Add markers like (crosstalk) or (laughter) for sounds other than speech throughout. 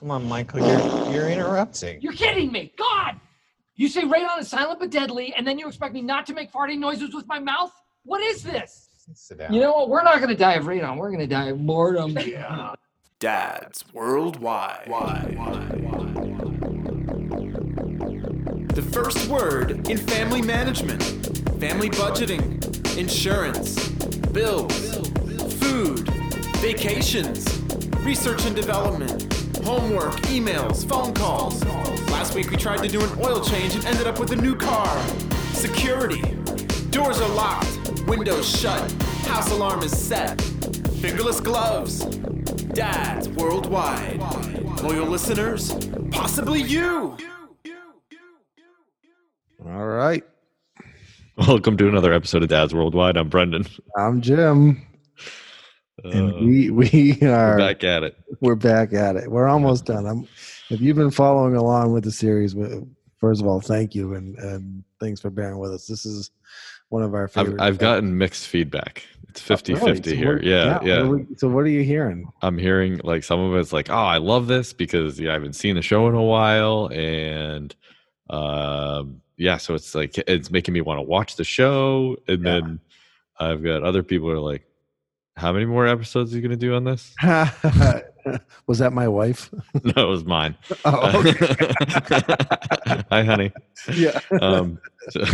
Come on, Michael, you're you're interrupting. You're kidding me. God! You say radon is silent but deadly, and then you expect me not to make farting noises with my mouth? What is this? Sit down. You know what? We're not going to die of radon. We're going to die of boredom. Yeah. (laughs) Dads Worldwide. Why? Why? Why? Why? Why? The first word in family management, family budgeting, insurance, bills, food, vacations, research and development, homework, emails, phone calls. Last week we tried to do an oil change and ended up with a new car. Security. Doors are locked, windows shut, house alarm is set. Fingerless gloves. Dads worldwide. Loyal listeners, possibly you. All right. Welcome to another episode of Dad's Worldwide. I'm Brendan. I'm Jim. And Uh, we (laughs) we we're back at it. we're back at it. We're almost done. I'm, if you've been following along with the series, first of all, thank you and and thanks for bearing with us. This is one of our I've, favorite. I've gotten mixed feedback. It's 50 Oh, Really? 50 So here. what- Yeah, what yeah. are we- so what are you hearing? I'm hearing like some of it's like, oh, I love this because yeah, I haven't seen the show in a while. And um, yeah, so it's like, it's making me want to watch the show. And Yeah. then I've got other people who are like, how many more episodes are you going to do on this? (laughs) Was that my wife? (laughs) no, it was mine. (laughs) Oh, okay. Hi, honey. yeah. um, so-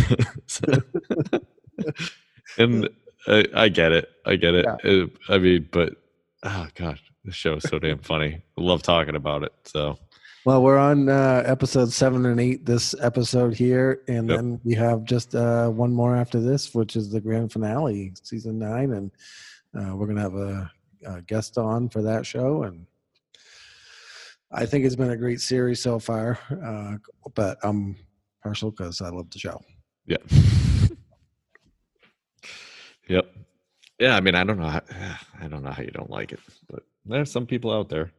so- and I, I get it. I get it. Uh, I mean, but oh god, the show is so damn funny. I love talking about it. So Well, we're on uh, episode seven and eight this episode here, and Yep. then we have just uh, one more after this, which is the grand finale, season nine, and uh, we're gonna have a, a guest on for that show, and I think it's been a great series so far. Uh, but I'm partial because I love the show. yeah. (laughs) yep. Yeah, I mean, I don't know. How, (sighs) I don't know how you don't like it, but there's some people out there.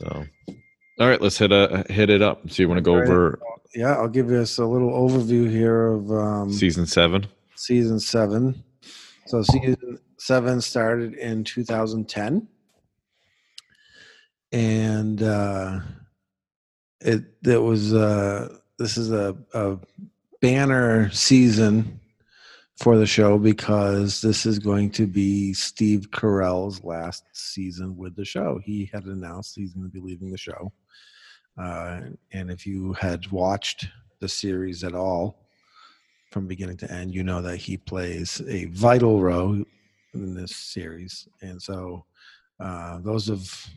So, all right, let's hit a hit it up. So you want to go right. over Yeah, I'll give us a little overview here of um, season seven? season seven. So season seven started in 2010, and uh, it it was uh, this is a, a banner season for the show because this is going to be Steve Carell's last season with the show. He had announced he's going to be leaving the show, uh, and if you had watched the series at all from beginning to end, you know that he plays a vital role in this series. And so, uh, those of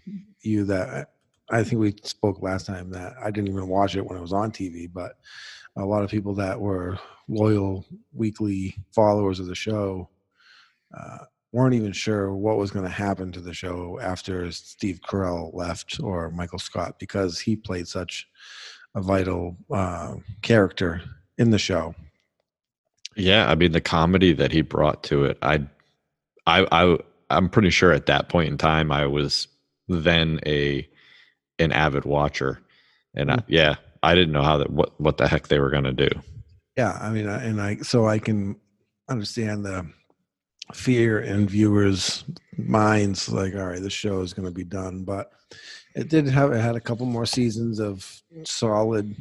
you that I think we spoke last time that I didn't even watch it when it was on TV, but a lot of people that were loyal weekly followers of the show uh, weren't even sure what was going to happen to the show after Steve Carell left or Michael Scott because he played such a vital uh, character in the show. Yeah, I mean the comedy that he brought to it. I, I, I, I'm pretty sure at that point in time I was then a an avid watcher, and I, hmm. yeah, I didn't know how that what what the heck they were gonna do. Yeah, I mean, and I so I can understand the fear in viewers' minds, like, all right, this show is going to be done, but it did have it had a couple more seasons of solid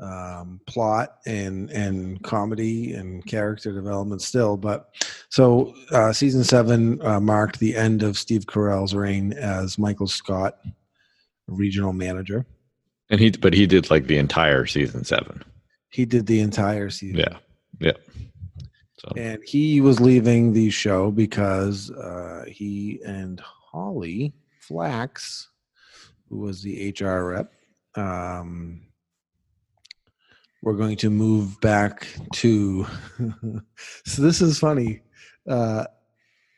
um, plot and and comedy and character development still. But so uh, season seven uh, marked the end of Steve Carell's reign as Michael Scott regional manager. And he, but he did like the entire season seven. He did the entire season. Yeah, yeah. So and he was leaving the show because uh, he and Holly Flax, who was the HR rep, um, were going to move back to. (laughs) so this is funny. Uh,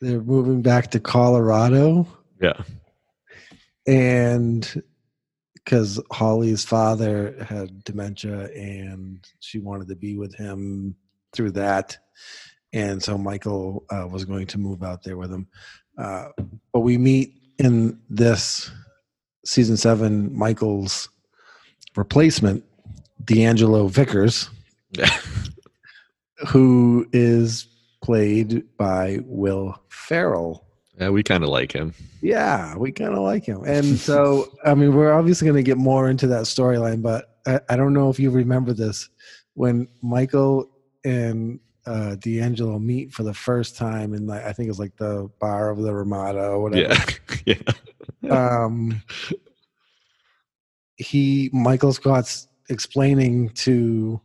they're moving back to Colorado, yeah, and because Holly's father had dementia and she wanted to be with him through that. And so Michael uh, was going to move out there with him. Uh, but we meet in this season seven, Michael's replacement, D'Angelo Vickers, (laughs) who is played by Will Ferrell. Yeah, we kind of like him. Yeah, we kind of like him. And so, I mean, we're obviously going to get more into that storyline, but I, I don't know if you remember this when Michael and uh, D'Angelo meet for the first time in like I think it's like the bar of the Ramada or whatever. Yeah, (laughs) yeah, Um, he Michael Scott's explaining to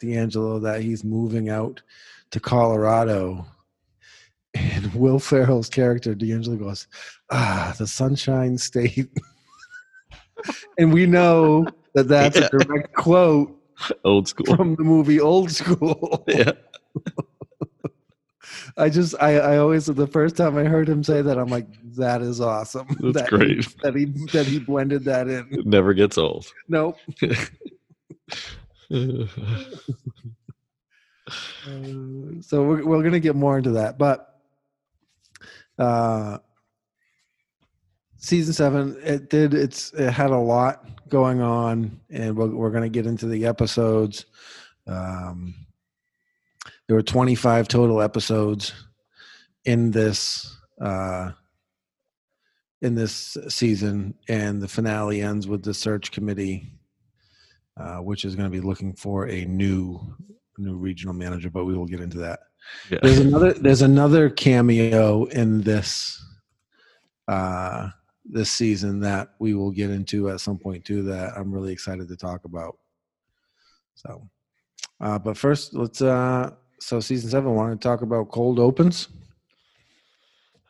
D'Angelo that he's moving out to Colorado. And (laughs) Will Ferrell's character, D'Angelo, goes, Ah, the Sunshine State. (laughs) and we know that that's Yeah. a direct quote old school. from the movie Old School. (laughs) Yeah, I just, I, I always, the first time I heard him say that, I'm like, that is awesome. That's that great. He, that he, that he blended that in. it never gets old. Nope. (laughs) So we're, we're going to get more into that but uh season seven it did it's it had a lot going on and we're, we're going to get into the episodes. Um there were 25 total episodes in this uh in this season and the finale ends with the search committee uh, which is going to be looking for a new new regional manager but we will get into that there's another there's another cameo in this uh this season that we will get into at some point too that i'm really excited to talk about so uh but first let's uh so season seven want to talk about cold opens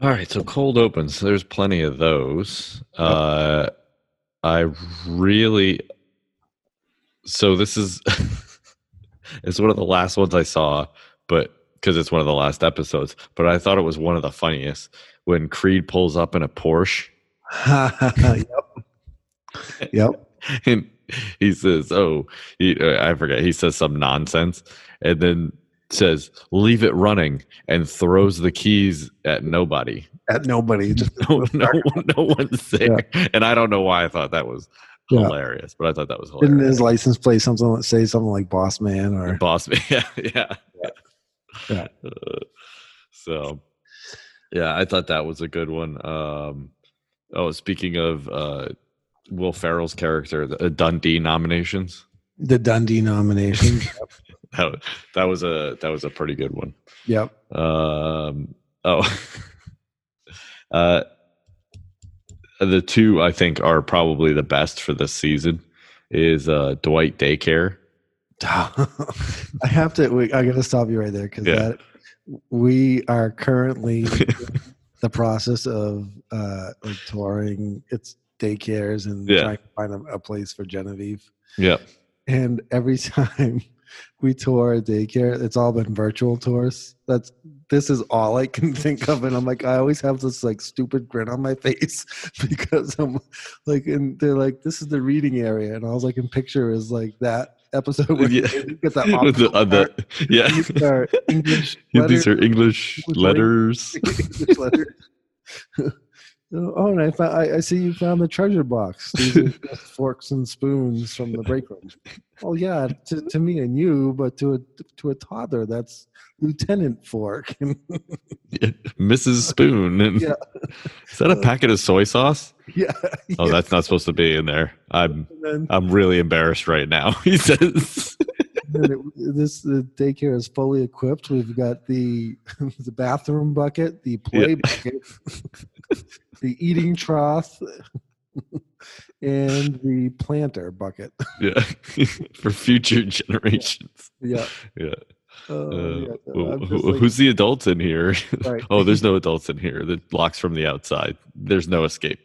All right, so cold opens. There's plenty of those. Uh, I really. So this is. (laughs) it's one of the last ones I saw, but because it's one of the last episodes. But I thought it was one of the funniest when Creed pulls up in a Porsche (laughs) yep (laughs) yep and he says, "Oh, he, uh, I forget." He says some nonsense, and then says, "Leave it running," and throws the keys at nobody. at nobody just no, no, no one's there. And I don't know why I thought that was Yeah. Hilarious, but I thought that was didn't his license plate something say something like boss man or (laughs) Boss man, (laughs) yeah, yeah. Yeah. Uh, (laughs) so, yeah, I thought that was a good one. Um, oh, speaking of uh, Will Ferrell's character, the uh, Dundie nominations. the dundie nomination That, that was a that was a pretty good one. yep Um, oh, uh, the two I think are probably the best for this season is uh, Dwight Daycare. (laughs) I have to. Wait, I got to stop you right there because Yeah. that we are currently in (laughs) the process of uh, like touring its daycares and Yeah. trying to find a, a place for Genevieve. Yeah, And every (laughs) time we tour a daycare, it's all been virtual tours. That's this is all I can think of, and I'm like, I always have this like stupid grin on my face (laughs) because I'm like, and they're like, this is the reading area, and all I can picture is like that episode where Yeah. you get that (laughs) With the, uh, the- yeah. These are English (laughs) These are. English English letters. English letters. Oh, oh, and I, found, I, I see you found the treasure box. These are (laughs) just forks and spoons from the break room. Oh yeah, to, to me and you, but to a to a toddler, that's Lieutenant Fork. (laughs) Mrs. Spoon. And Yeah. (laughs) Is that a packet of soy sauce? yeah. Oh, yeah. that's not supposed to be in there. I'm then, I'm really embarrassed right now. He says. it, this the daycare is fully equipped. We've got the the bathroom bucket, the play Yeah. bucket, (laughs) the eating trough, (laughs) and the planter bucket. (laughs) yeah, for future generations. Yeah. Yeah. Oh, Uh, yeah. So who- I'm who- just like- who's the adults in here? Right. oh, there's no adults in here. The locks from the outside. There's no escape.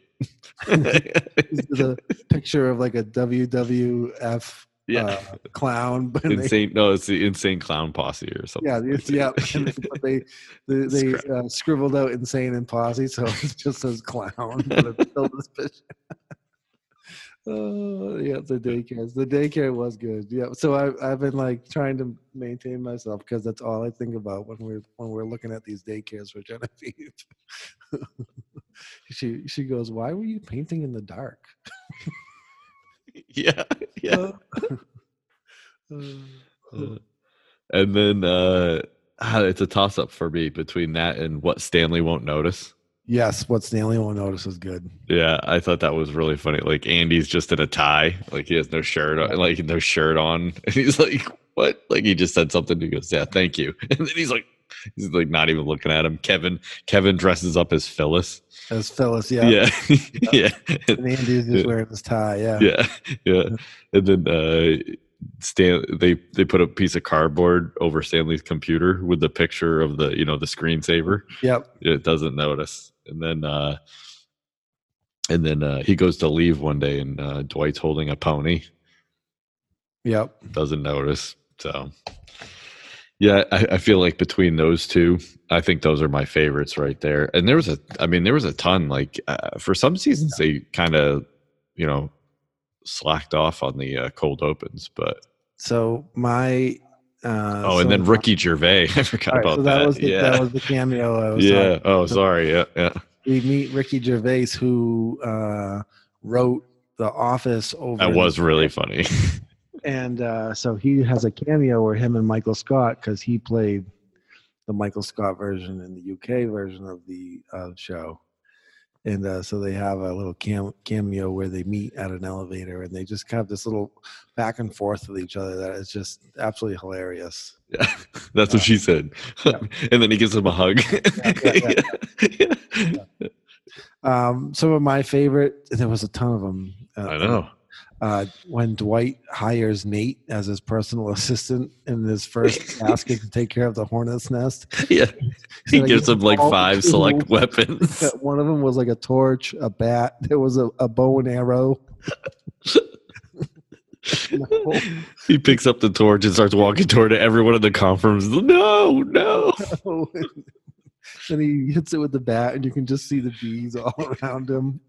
This is a picture of like a WWF yeah. uh, clown, (laughs) but they, insane. No, it's the insane clown posse or something. yeah, it's, yeah, and they, but they they, (laughs) they uh, scribbled out insane and posse, so (laughs) it just says clown, but it's still this picture. Oh yeah, the daycare. The daycare was good. Yeah, so I I've been like trying to maintain myself because that's all I think about when we're when we're looking at these daycares for Genevieve. she she goes, "Why were you painting in the dark?" (laughs) yeah, yeah. Uh, (laughs) (laughs) uh, Uh, and then uh, it's a toss up for me between that and what Stanley won't notice. Yes, what Stanley won't notice is good. Yeah, I thought that was really funny. Like Andy's just in a tie, like he has no shirt, on, like no shirt on, and he's like, "What?" Like he just said something. He goes, "Yeah, thank you," and then he's like, he's like not even looking at him. Kevin, Kevin dresses up as Phyllis. As Phyllis, yeah. Yeah, (laughs) (laughs) yeah, And Andy's just wearing his tie, yeah. yeah, yeah. And then uh, Stan, they they put a piece of cardboard over Stanley's computer with the picture of the you know the screensaver. Yep. it doesn't notice and then uh and then uh he goes to leave one day and uh dwight's holding a pony Yep. doesn't notice so yeah I, I feel like between those two i think those are my favorites right there. And there was a i mean there was a ton like uh, for some seasons they kind of you know slacked off on the uh, cold opens but So my uh oh and so then my- ricky gervais (laughs) i forgot right, about so that, that, was the, yeah. that was the cameo I (laughs) was yeah talking oh So- sorry yeah yeah. we meet Ricky Gervais who uh wrote The Office over that was really funny (laughs) and uh so he has a cameo where him and Michael Scott because he played the Michael Scott version and the UK version of the uh, show. And uh, so they have a little cam- cameo where they meet at an elevator and they just have this little back and forth with each other that is just absolutely hilarious. Yeah, (laughs) that's what she said. Yeah. (laughs) and then he gives him a hug. yeah, Yeah. (laughs) Um, some of my favorite, there was a ton of them. Uh, I know. Uh, when Dwight hires Nate as his personal (laughs) assistant in his first task is to take care of the hornet's nest. (laughs) Yeah. He gives him like five tools. select (laughs) weapons. One of them was like a torch, a bat. There was a, a bow and arrow. he picks up the torch and starts walking toward everyone in the conference. No, no. and he hits it with the bat, and you can just see the bees all around him.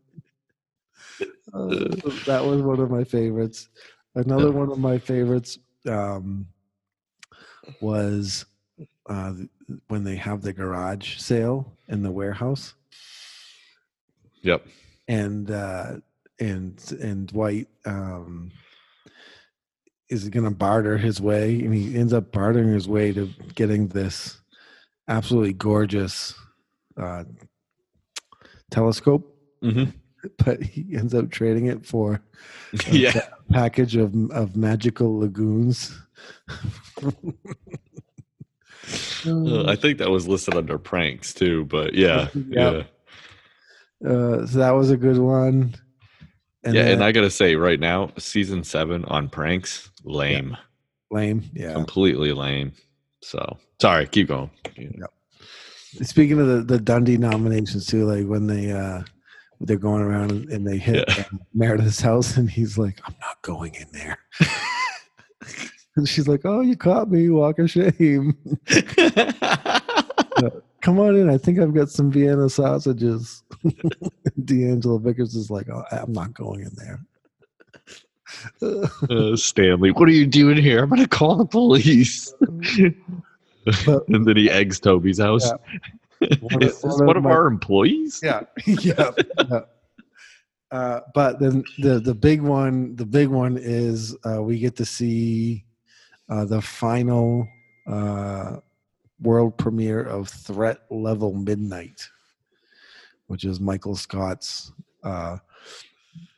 Uh, (laughs) that was one of my favorites. Another one of my favorites um, was uh, when they have the garage sale in the warehouse, Yep. and uh, and and Dwight um, is going to barter his way, and he ends up bartering his way to getting this absolutely gorgeous uh, telescope, hmm (laughs) but he ends up trading it for a Yeah. pa- package of of magical lagoons. Uh, I think that was listed under pranks too, but yeah. (laughs) Yep. Yeah. Uh, so that was a good one. yeah. then- and I got to say, right now, season seven on pranks, lame. lame. Yeah. Completely lame. So sorry, keep going. yeah Speaking of the, the Dundie nominations too, like when they uh they're going around and, they hit Yeah. uh, Meredith's house, and he's like, "I'm not going in there." (laughs) and she's like, "Oh, you caught me, walk of shame. (laughs) Come on in. I think I've got some Vienna sausages." (laughs) D'Angelo Vickers is like, "Oh, I'm not going in there." uh, Stanley, what are you doing here? I'm going to call the police. And then he eggs Toby's house. One Is of- this one of (laughs) one of my- our employees? yeah (laughs) yeah, yeah. Uh, but then the the big one the big one is uh, we get to see uh, the final uh, world premiere of threat level midnight which is michael scott's uh,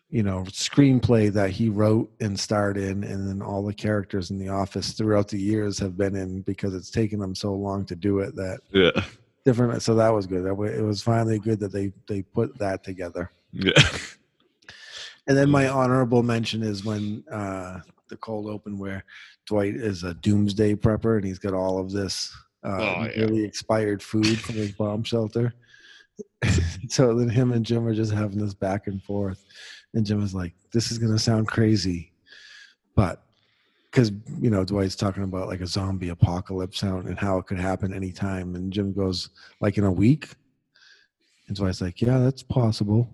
you know screenplay that he wrote and starred in and then all the characters in the office throughout the years have been in because it's taken them so long to do it that Yeah. Different so that was good. That it was finally good that they they put that together. Yeah. (laughs) and then my honorable mention is when uh the cold open where dwight is a doomsday prepper and he's got all of this uh Oh, yeah. nearly expired food from his bomb shelter. (laughs) So then him and jim are just having this back and forth. And jim is like this is gonna sound crazy but because you know dwight's talking about like a zombie apocalypse sound and how it could happen anytime and jim goes like in a week? And dwight's like yeah that's possible.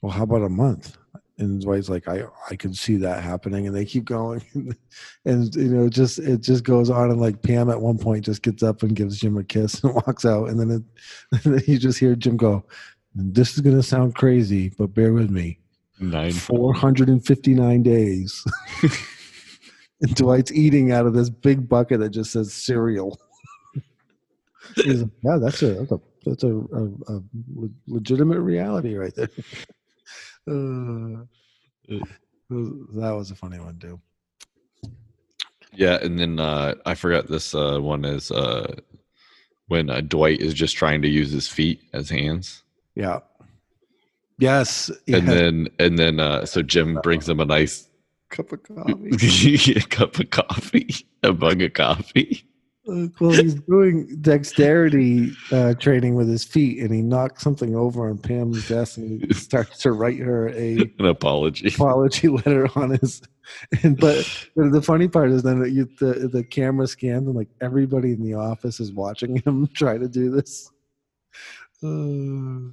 Well how about a month? And dwight's like i i can see that happening and they keep going. (laughs) And you know just it just goes on and like pam at one point just gets up and gives jim a kiss (laughs) and walks out and then, it, and (laughs) then you just hear jim go this is going to sound crazy but bear with me. Nine. 459 days. And (laughs) Dwight's eating out of this big bucket that just says cereal. (laughs) He's like, yeah, that's a, that's a that's a, a, a legitimate reality right there. (laughs) Uh, that was a funny one too. Yeah, and then uh, I forgot this uh, one is uh, when uh, Dwight is just trying to use his feet as hands, Yeah. Yes. and yeah. then and then uh, so Jim brings him a nice cup of coffee. (laughs) a cup of coffee, a mug of coffee. Well, he's doing dexterity uh, training with his feet, and he knocks something over on Pam's desk, and he (laughs) starts to write her a An apology. apology (laughs) letter on his. And but the funny part is then that you, the the camera scans and like everybody in the office is watching him try to do this. Uh,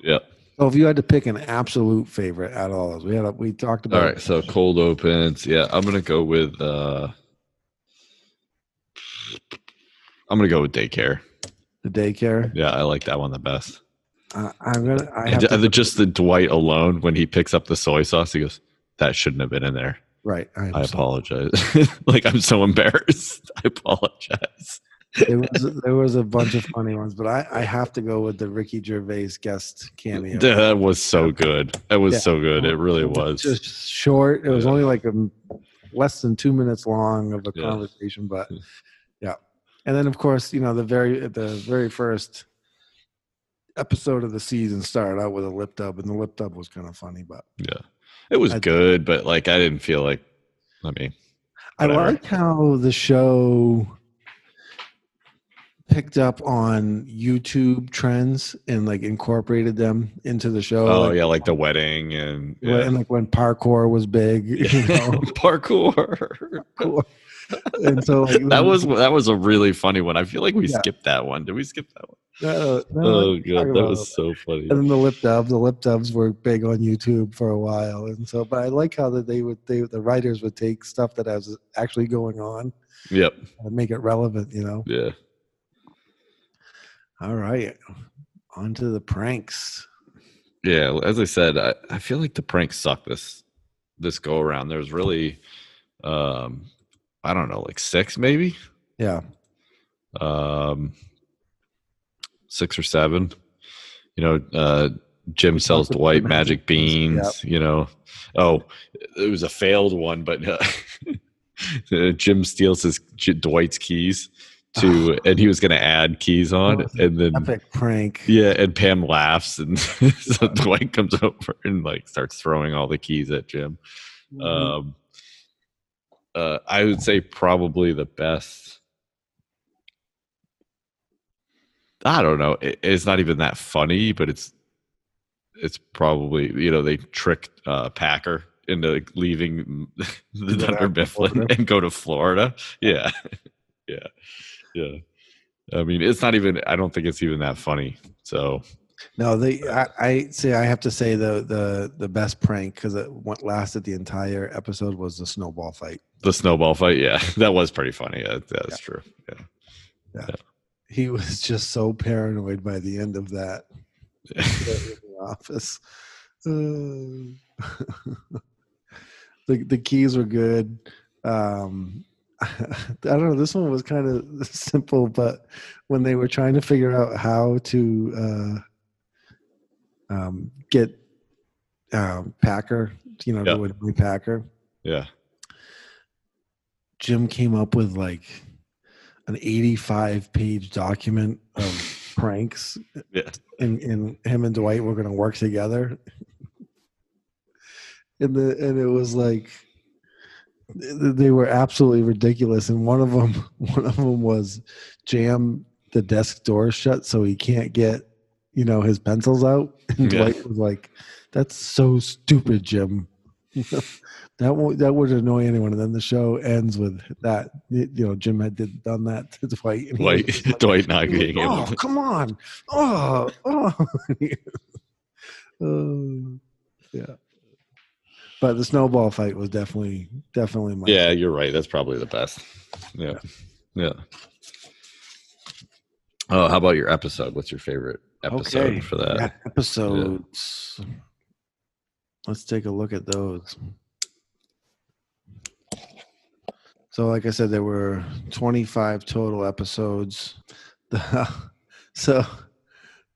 Yeah. So if you had to pick an absolute favorite out of all those, we had a, we talked about. All right. So cold opens. Yeah, I'm gonna go with. uh I'm gonna go with daycare. the daycare. Yeah, I like that one the best. Uh, I'm gonna. I And to ju- just the Dwight alone when he picks up the soy sauce, he goes, "That shouldn't have been in there." right. I'm I apologize. (laughs) like I'm so embarrassed. (laughs) I apologize. There was there was a bunch of funny ones, but I, I have to go with the Ricky Gervais guest cameo. That was so good. That was Yeah. so good. It really was. just short. It was Yeah. only like a less than two minutes long of a Yeah. conversation, but hmm. yeah. And then of course, you know, the very the very first episode of the season started out with a lip dub, and the lip dub was kind of funny, but yeah, it was I- good, but like I didn't feel like. I mean, I like how the show picked up on YouTube trends and like incorporated them into the show. oh like, yeah, like the wedding and yeah. and like when parkour was big, (laughs) you know, (laughs) parkour. and so like, (laughs) that was that was a really funny one. I feel like oh, we Yeah. skipped that one. Did we skip that one? no, Oh god, that was so funny. And then the lip dubs, the lip dubs were big on YouTube for a while, and so. But I like how that they would, they the writers would take stuff that was actually going on Yep. and make it relevant. You know. Yeah. All right, on to the pranks. Yeah, as I said, I, I feel like the pranks suck this this go around. There's really um I don't know, like six maybe? Yeah, Um six or seven. You know, uh Jim sells Dwight the magic (laughs) magic beans, beans, you know. Oh, it was a failed one, but (laughs) uh, uh, (laughs) Jim steals his Dwight's keys to (laughs) and he was going to add keys on and then epic prank. yeah, and Pam laughs, and (laughs) so Dwight comes over and like starts throwing all the keys at Jim. Mm-hmm. Um, uh, I would say probably the best. I don't know. It, it's not even that funny, but it's it's probably you know they tricked uh, Packer into leaving the (laughs) go Dunder Mifflin and go to Florida. Yeah, yeah, yeah. I mean, it's not even. I don't think it's even that funny. So No, they. I, I say I have to say the the the best prank because it went lasted the entire episode was the snowball fight. the snowball fight, yeah, (laughs) that was pretty funny. Yeah, that's true. Yeah. He was just so paranoid by the end of that in (laughs) the (laughs) office. Uh, the the keys were good. Um, I don't know. This one was kind of (laughs) simple, but when they were trying to figure out how to uh, um, get um, Packer, you know, to Woodley Packer, yeah. Jim came up with like an 85 page document of (laughs) pranks Yeah. and, and him and Dwight were going to work together. and the, and it was like, they were absolutely ridiculous. And one of them, (laughs) one of them was jam the desk door shut so he can't get, you know, his pencils out. (laughs) And Yeah. Dwight was like, that's so stupid, Jim. (laughs) that won't, that would annoy anyone. And then the show ends with that, you know, Jim had did, done that to Dwight. And Dwight, like, Dwight not being like, able. oh, to- come on. Oh, oh. Uh, yeah. But the snowball fight was definitely, definitely my Yeah, you're right. That's probably the best. Yeah, yeah. Oh, how about your episode? What's your favorite episode Okay, for that? yeah, episodes. Let's take a look at those. So, like I said, there were 25 total episodes. (laughs) So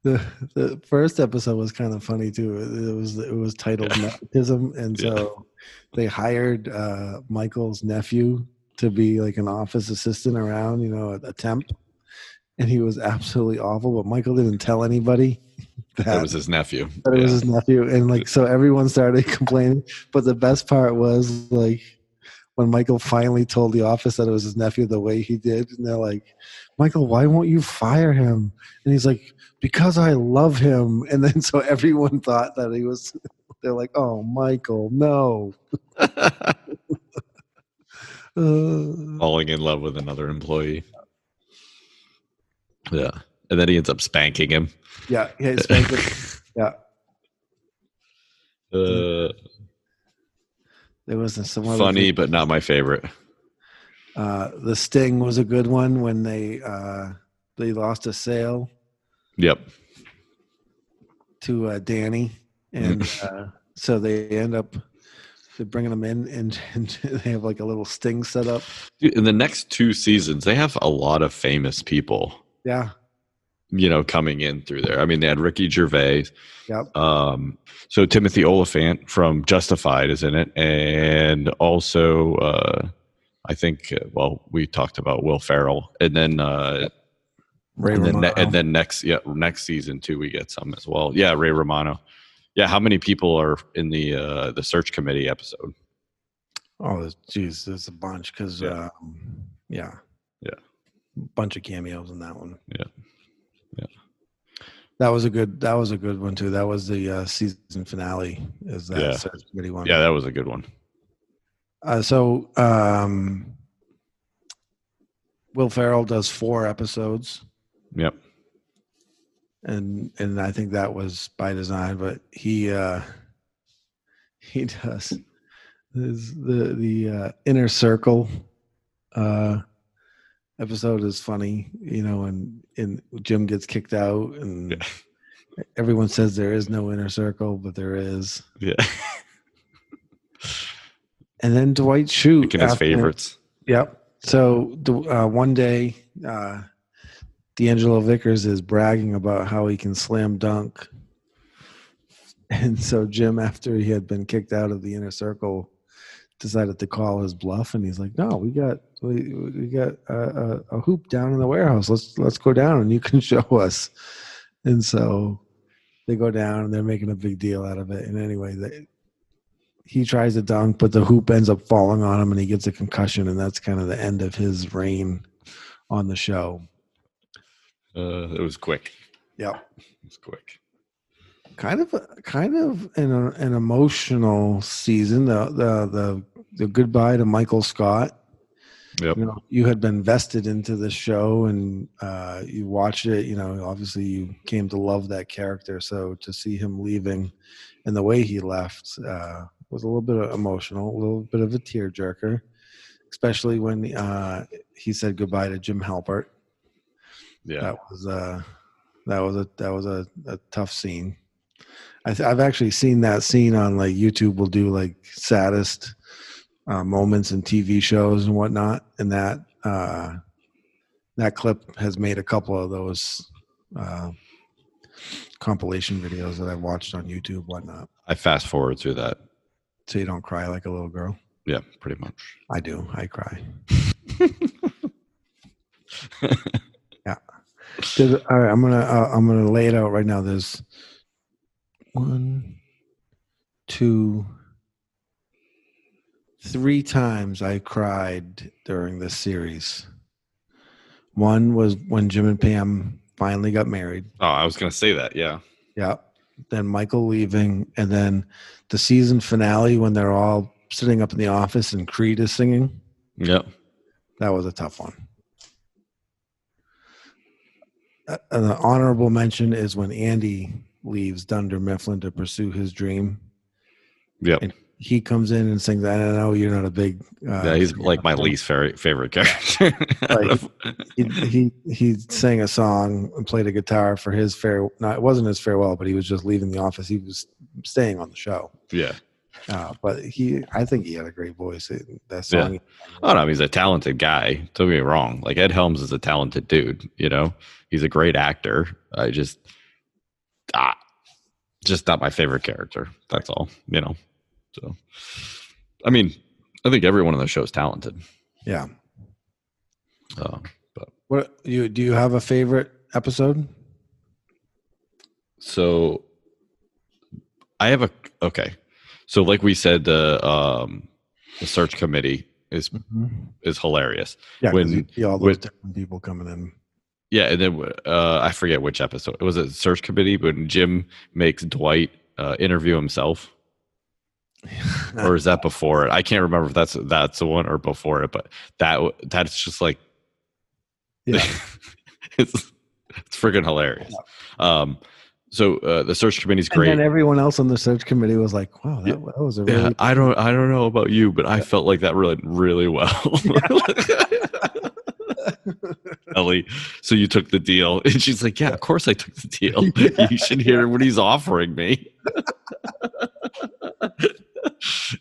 the the first episode was kind of funny too. It was it was titled nepotism, and Yeah. so they hired uh, Michael's nephew to be like an office assistant around, you know, a, a temp, and he was absolutely awful. But Michael didn't tell anybody (laughs) that, That was his nephew. that it was his nephew, and like so everyone started (laughs) complaining. But the best part was like when Michael finally told the office that it was his nephew the way he did, and they're like, "Michael, why won't you fire him?" And he's like, "Because I love him." (laughs) And then so everyone thought that he was. They're like, "Oh, Michael, no." Uh, (laughs) Falling in love with another employee. Yeah. And then he ends up spanking him. yeah, yeah, it's (laughs) fantastic. yeah. Uh, There was some funny, but not my favorite. Uh, the Sting was a good one when they uh, they lost a sale Yep. to uh, Danny, and uh, so they end up they're bringing them in, and, (laughs) and they have like a little Sting set up. Dude, in the next two seasons, they have a lot of famous people, Yeah, you know, coming in through there. I mean, they had Ricky Gervais. Yep. Um, so Timothy Olyphant from Justified is in it, and also uh, I think uh, well we talked about Will Ferrell, and then uh, Ray and then and then next yeah next season too we get some as well. Yeah, Ray Romano. Yeah, how many people are in the uh, the search committee episode? oh, geez, there's a bunch because Yeah. um, yeah, Yeah. bunch of cameos in that one. Yeah. That was a good. That was a good one too. That was the uh, season finale. Is that Yeah. search committee one? Yeah, that was a good one. Uh, so um, Will Ferrell does four episodes, Yep. and and I think that was by design. But he uh, (laughs) he does this, the the uh, inner circle uh, episode is funny, you know, and and Jim gets kicked out, and Yeah. everyone says there is no inner circle, but there is. Yeah. (laughs) And then Dwight Schrute, Picking his after- favorites. Yep. So the, uh, one day, uh, D'Angelo Vickers is bragging about how he can slam dunk. And so Jim, after he had been kicked out of the inner circle, decided to call his bluff, and he's like, "No, we got we, we got a, a, a hoop down in the warehouse. Let's let's go down, and you can (laughs) show us." And so they go down, and they're making a big deal out of it. And anyway, they, he tries to dunk, but the hoop ends up falling on him, and he gets a concussion, and that's kind of the end of his reign on the show. Uh, it was quick. Yeah, It was quick. kind of kind of an, an emotional season the, the the the goodbye to michael scott Yep. you know you had been vested into the show and uh you watched it you know obviously you came to love that character so to see him leaving and the way he left uh was a little bit emotional a little bit of a tearjerker especially when uh he said goodbye to jim halpert Yeah. that was uh that was a that was a, a tough scene I th- i've actually seen that scene on like youtube will do like saddest uh, moments in tv shows and whatnot. And that uh that clip has made a couple of those uh compilation videos that i've watched on youtube whatnot. I fast forward through that. so you don't cry like a little girl? Yeah, pretty much. i do. I cry. (laughs) (laughs) Yeah. There's- all right i'm gonna uh, i'm gonna lay it out right now. There's one two three times i cried during this series one was when jim and pam finally got married Oh, I was gonna say that. Yeah. yeah then michael leaving and then the season finale when they're all sitting up in the office and creed is singing Yep. that was a tough one. An honorable mention is when Andy leaves Dunder Mifflin to pursue his dream. Yep. And he comes in and sings. I don't know you're not a big. Uh, yeah, he's like my least favorite favorite character. (laughs) Like, He, he he sang a song and played a guitar for his fair. No, it wasn't his farewell, but he was just leaving the office. He was staying on the show. yeah. Uh, but he, I think he had a great voice. That Yeah. song. Oh no, he's a talented guy. Don't get me wrong. Like Ed Helms is a talented dude. You know, he's a great actor. I just, ah, just not my favorite character. That's all. You know. So, I mean, I think everyone on the show is talented. Yeah. Uh, What you do? You have a favorite episode? so, I have a okay. So, like we said, the um, the search committee is is hilarious. Yeah, When- you see all those when- different people coming in. Yeah, and then uh, I forget which episode it was. A search committee when Jim makes Dwight uh, interview himself, or is that before it? I can't remember if that's that's the one or before it. But that that's just like yeah. (laughs) it's it's freaking hilarious. Um, so uh, the search committee's And great. And then everyone else on the search committee was like, "Wow, that, Yeah. that was a Yeah. I don't I don't know about you, but I felt like that really really well. (laughs) Ellie, so you took the deal, and she's like, "Yeah, of course I took the deal. (laughs) you should hear what he's offering me."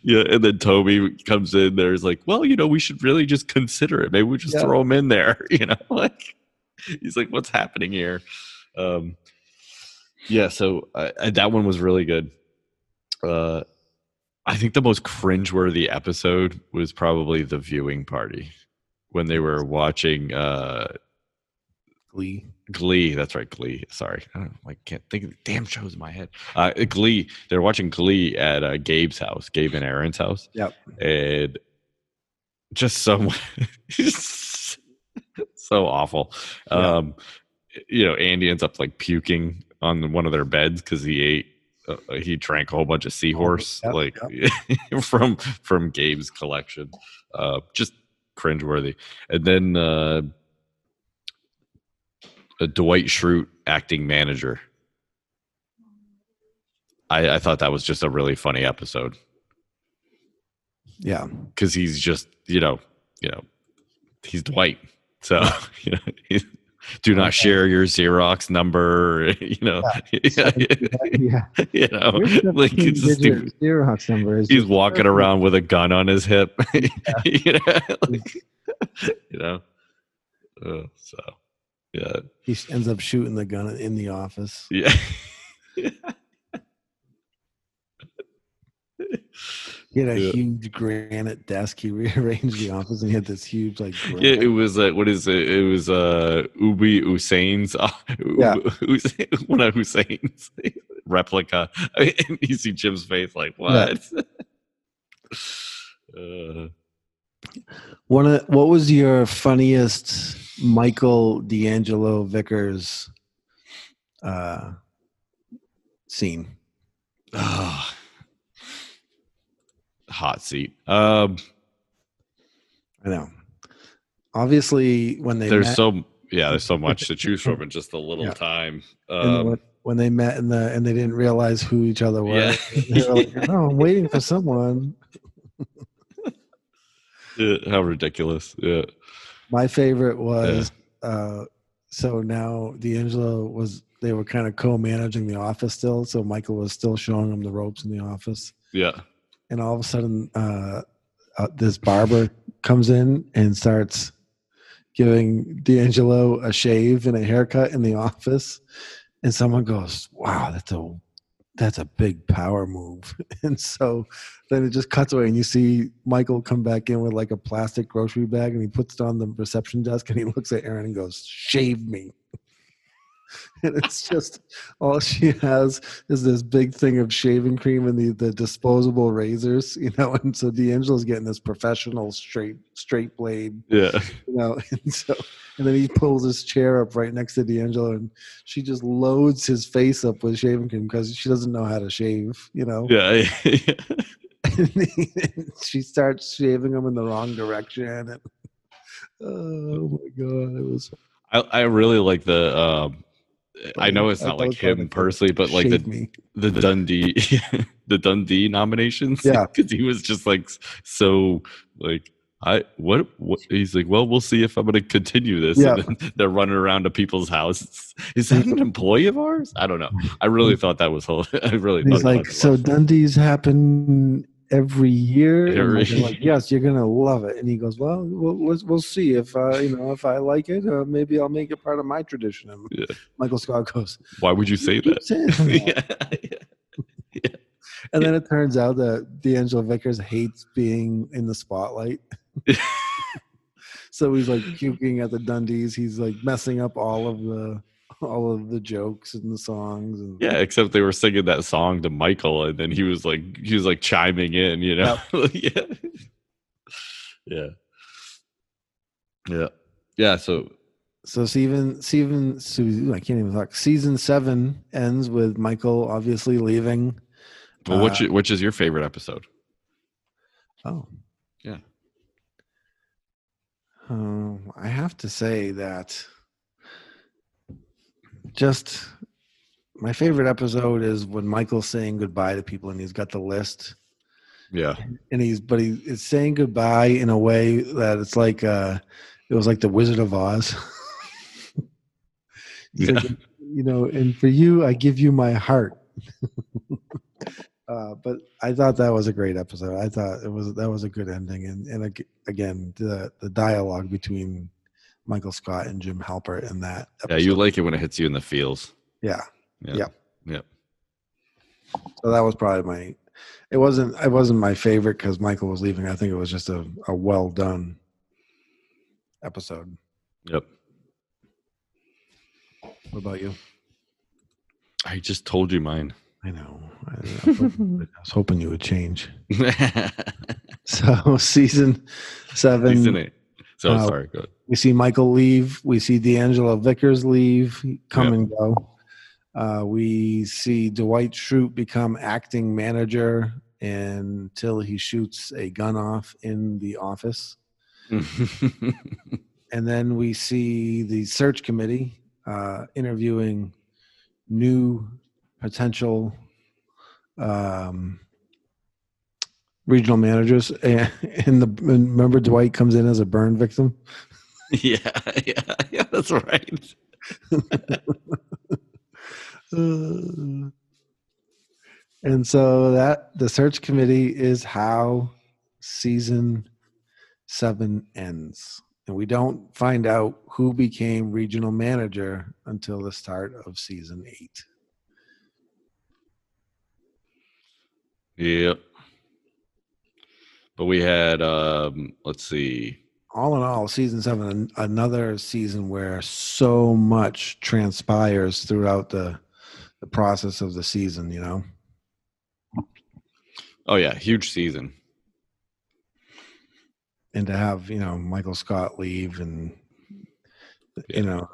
Yeah, and then Toby comes in. There's like, "Well, you know, we should really just consider it. Maybe we just Yeah. throw him in there." (laughs) You know, like he's like, "What's happening here?" Um, yeah, so uh, uh, that one was really good. Uh, I think the most cringeworthy episode was probably the viewing party when they were watching uh, Glee. Glee. That's right, Glee. Sorry, I don't. Can't think of the damn shows in my head. Uh, Glee. They're watching Glee at uh, Gabe's house, Gabe and Erin's house. Yep. And just so, (laughs) so awful. Um, you know, Andy ends up like puking on one of their beds because he ate. Uh, he drank a whole bunch of seahorse, Yep, like (laughs) from from Gabe's collection. Uh, just cringeworthy. And then uh, a Dwight Schrute acting manager. I, I thought that was just a really funny episode Yeah. because he's just you know you know he's Dwight, so (laughs) you know he's, do not share your Xerox number. (laughs) You know, yeah. (laughs) you know, like it's 15-digit Xerox number? Is he's walking perfect. around with a gun on his hip. you know, like, you know. Uh, so yeah, He ends up shooting the gun in the office. yeah. (laughs) He had a Yeah. huge granite desk. He (laughs) rearranged the office, and he had this huge like. Yeah, it was uh, what is it? It was uh Uday Hussein's uh, Yeah. (laughs) Hussein, one of Hussein's replica. and you see Jim's face like what? uh, One of what was your funniest Michael D'Angelo Vickers uh, scene? hot seat. Um, I know. Obviously, when they there's met, so yeah, there's so much to choose from (laughs) in just a little Yeah. time. Um, when, when they met in the and they didn't realize who each other were. Yeah. were like, "No, I'm waiting for someone." (laughs) yeah, how ridiculous! Yeah, My favorite was uh, so now D'Angelo was they were kind of co-managing the office still, so Michael was still showing him the ropes in the office, yeah, and all of a sudden, uh, uh, this barber comes in and starts giving D'Angelo a shave and a haircut in the (laughs) office, and someone goes, "Wow, that's a that's a big power move," (laughs) and so then it just cuts away and you see Michael come back in with like a plastic grocery bag and he puts it on the reception desk and he looks at Erin and goes, Shave me. (laughs) and it's just all she has is this big thing of shaving cream and the, the disposable razors, you know, and so D'Angelo's getting this professional straight straight blade, yeah. you know, (laughs) and so and then he pulls his chair up right next to D'Angelo and she just loads his face up with shaving cream because she doesn't know how to shave, you know Yeah, (laughs) and she starts shaving him in the wrong direction. And, oh my god, it was. I, I really like the. Um, I know it's not like him personally, but like the me. the Dundie, (laughs) the Dundie nominations. (laughs) Yeah. because he was just like so like I what, what he's like, well, we'll see if I'm gonna continue this. Yeah. And then (laughs) they're running around to people's houses. Is that an employee of ours? I don't know. I really thought that was whole I really And he's thought like, so Dundie's happen every year. Every- they're like, yes, you're gonna love it. And he goes, well, we'll we'll, we'll see if uh, you know if I like it. Uh, maybe I'll make it part of my tradition. And Yeah. Michael Scott goes, why would you say "Keep that? that." (laughs) yeah. (laughs) And then it turns out that D'Angelo Vickers hates being in the spotlight. (laughs) so he's like puking at the Dundies. He's like messing up all of the (laughs) all of the jokes and the songs. And Yeah, except they were singing that song to Michael, and then he was like, he was like chiming in, you know? (laughs) yeah, yeah, yeah, yeah. So So season so- I can't even talk. Season seven ends with Michael obviously leaving. well, which Uh, which is your favorite episode? Oh. Yeah. Um, I have to say that just my favorite episode is when Michael's saying goodbye to people and he's got the list Yeah, and he's but he is saying goodbye in a way that it's like uh it was like the Wizard of Oz. (laughs) He said, Yeah. you know, and for you I give you my heart. (laughs) uh, but I thought that was a great episode. I thought it was that was a good ending, and and again the the dialogue between Michael Scott and Jim Halpert in that. yeah. You like it when it hits you in the feels. yeah. Yeah, Yeah. Yep. So that was probably my. It wasn't. It wasn't my favorite because Michael was leaving. I think it was just a a well done episode. Yep. What about you? I just told you mine. I know. I, I was hoping- (laughs) I was hoping you would change. (laughs) So (laughs) season seven. Season eight. So uh, sorry. Go ahead. We see Michael leave. We see D'Angelo Vickers leave, come Yep. and go. Uh, we see Dwight Schrute become acting manager until he shoots a gun off in the office. (laughs) And then we see the search committee uh, interviewing new potential um, regional managers. And, (laughs) and the and remember Dwight comes in as a burn victim. (laughs) yeah, yeah, yeah. That's right. Uh, (laughs) and so that the search committee is how season seven ends. And we don't find out who became regional manager until the start of season eight. Yep. But we had um let's see. All in all, season seven, another season where so much transpires throughout the the process of the season, you know? Oh yeah, huge season. and to have you know Michael Scott leave and you know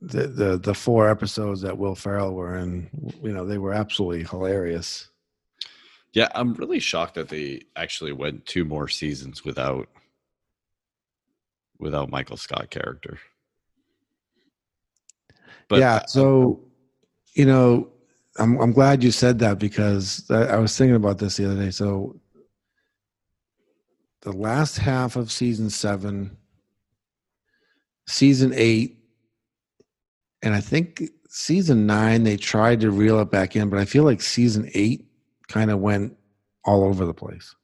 the the the four episodes that Will Ferrell were in, you know, they were absolutely hilarious. Yeah, I'm really shocked that they actually went two more seasons without without Michael Scott character. But yeah, so you know, I'm I'm glad you said that because I, I was thinking about this the other day. So the last half of season seven, season eight, and I think season nine they tried to reel it back in, but I feel like season eight kind of went all over the place.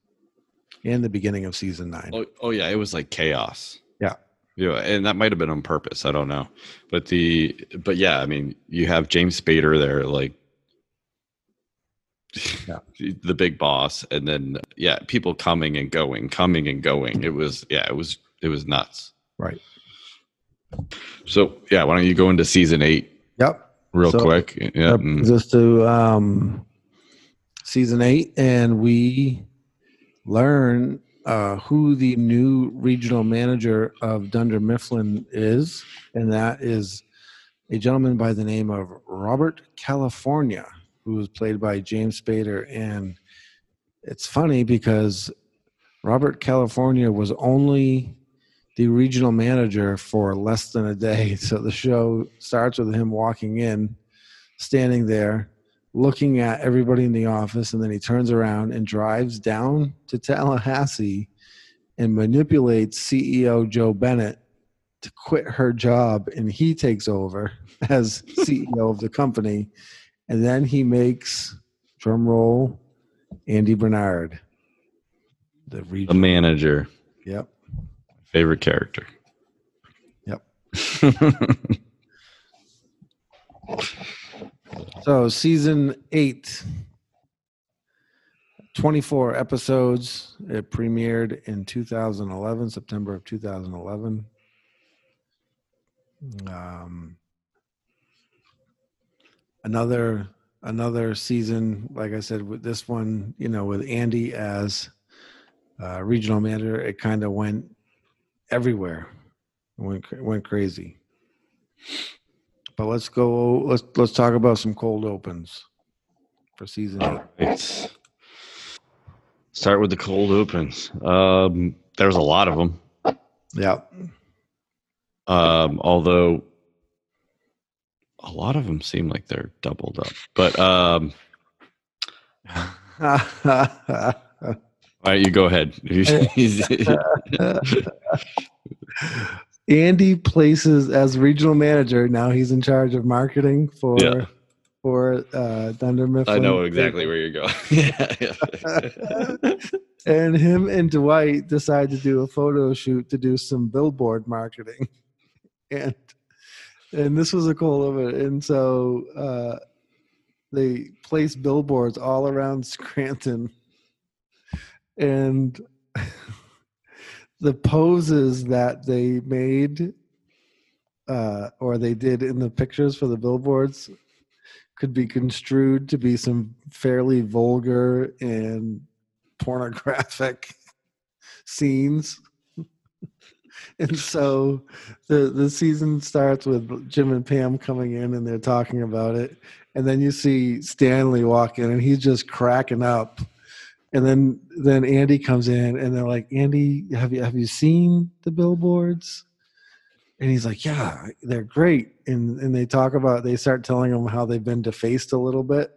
And the beginning of season nine. Oh, oh yeah, it was like chaos. Yeah. Yeah, and that might have been on purpose. I don't know, but the but yeah, I mean, you have James Spader there, like Yeah. (laughs) the big boss, and then yeah, people coming and going, coming and going. It was yeah, it was it was nuts. Right. So yeah, why don't you go into season eight Yep. real So- quick? Yeah, That mm, brings us to um, season eight, and we learn uh, who the new regional manager of Dunder Mifflin is, and that is a gentleman by the name of Robert California, who was played by James Spader. And it's funny because Robert California was only the regional manager for less than a day. (laughs) So the show starts with him walking in standing there looking at everybody in the office and then he turns around and drives down to Tallahassee and manipulates CEO Jo Bennett to quit her job, and he takes over (laughs) as CEO of the company. And then he makes drum roll Andy Bernard, the The manager, Yep. favorite character. Yep. (laughs) So season eight, 24 episodes. It premiered in 2011, September of 2011. Um, another another season, like I said, with this one, you know, with Andy as uh, regional manager, it kind of went everywhere. It went went crazy. But let's go. Let's let's talk about some cold opens for season eight. It's start with the cold opens. Um, there's a lot of them. Yeah, Um, although a lot of them seem like they're doubled up. But um, (laughs) all right, you go ahead. (laughs) (laughs) Andy places as regional manager. Now he's in charge of marketing for Yeah. for uh, Dunder Mifflin. I know exactly where you're going. (laughs) (laughs) yeah. and him and Dwight decide to do a photo shoot to do some billboard marketing, (laughs) and and this was a cool of it. And so uh, they place billboards all around Scranton, and the poses that they made uh, or they did in the pictures for the billboards could be construed to be some fairly vulgar and pornographic (laughs) scenes. (laughs) and so the the season starts with Jim and Pam coming in and they're talking about it. And then you see Stanley walk in and he's just cracking up. And then then Andy comes in and they're like, Andy, have you have you seen the billboards? And he's like, Yeah, they're great. And and they talk about they start telling him how they've been defaced a little bit.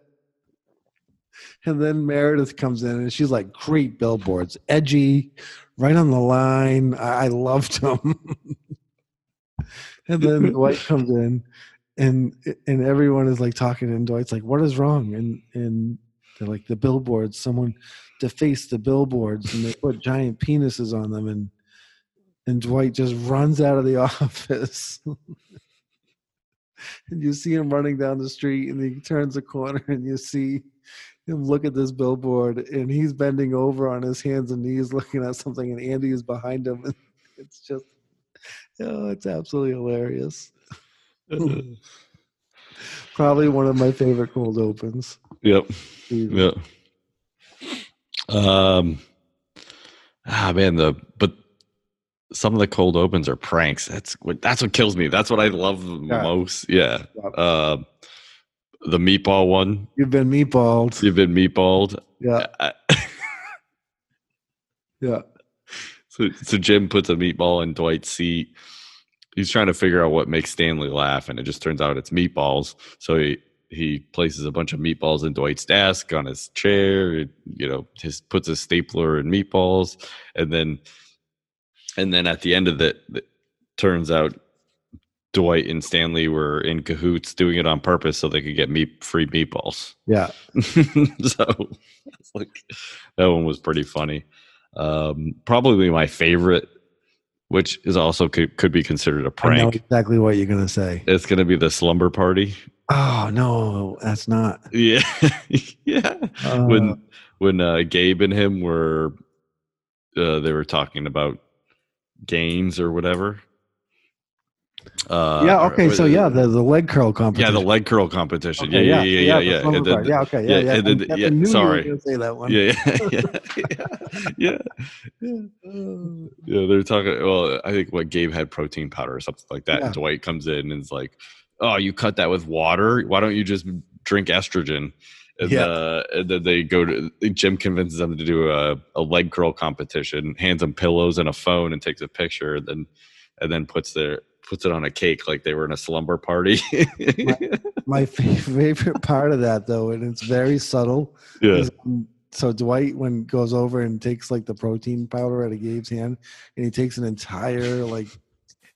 And then Meredith comes in and she's like, Great billboards, edgy, right on the line. I, I loved them. (laughs) and then (laughs) Dwight comes in and and everyone is like talking and Dwight's like, What is wrong? And and they're like the billboards, someone defaced the billboards and they put giant penises on them and and Dwight just runs out of the (laughs) office. and you see him running down the street and he turns a corner and you see him look at this billboard and he's bending over on his hands and knees looking at something and Andy is behind him and (laughs) it's just oh it's absolutely hilarious. (laughs) Probably one of my favorite cold opens. Yep. Yep. Um. Ah, man. The but some of the cold opens are pranks. That's what that's what kills me. That's what I love the Yeah. most. Yeah. Yep. Um. the meatball one. You've been meatballed. You've been meatballed. Yeah, I- (laughs) yeah. (laughs) So, so Jim puts a meatball in Dwight's seat. He's trying to figure out what makes Stanley laugh, and it just turns out it's meatballs. So he he places a bunch of meatballs in Dwight's desk on his chair. You know, his puts a stapler in meatballs, and then and then at the end of it, it turns out Dwight and Stanley were in cahoots, doing it on purpose so they could get meat free meatballs. Yeah. (laughs) so like that one was pretty funny. Um, probably my favorite, which is also could, could be considered a I know prank. exactly what you're gonna say. It's going to be the slumber party. Oh no, that's not. Yeah, (laughs) yeah. Uh, when when uh, Gabe and him were, uh, they were talking about games or whatever. Uh, yeah. or- Okay. So yeah, the, the leg curl competition. yeah, the leg curl competition. Okay, yeah, yeah, yeah, yeah, And then- yeah. Okay. Yeah. yeah, Yeah. then- yeah, you sorry. say that one. yeah, (laughs) yeah, yeah, yeah, (laughs) yeah. Yeah, they're talking. Well, I think what Gabe had protein powder or something like that. Yeah. And Dwight comes in and is like, "Oh, you cut that with water? Why don't you just drink estrogen?" And, Yeah. uh, and then they go to Jim convinces them to do a, a leg curl competition, hands them pillows and a phone, and takes a picture, and then and then puts their puts it on a cake like they were in a slumber party. My (laughs) fa- favorite part of that, though, and it's very subtle, yeah, is when so Dwight when goes over and takes like the protein powder out of Gabe's hand, and he takes an entire like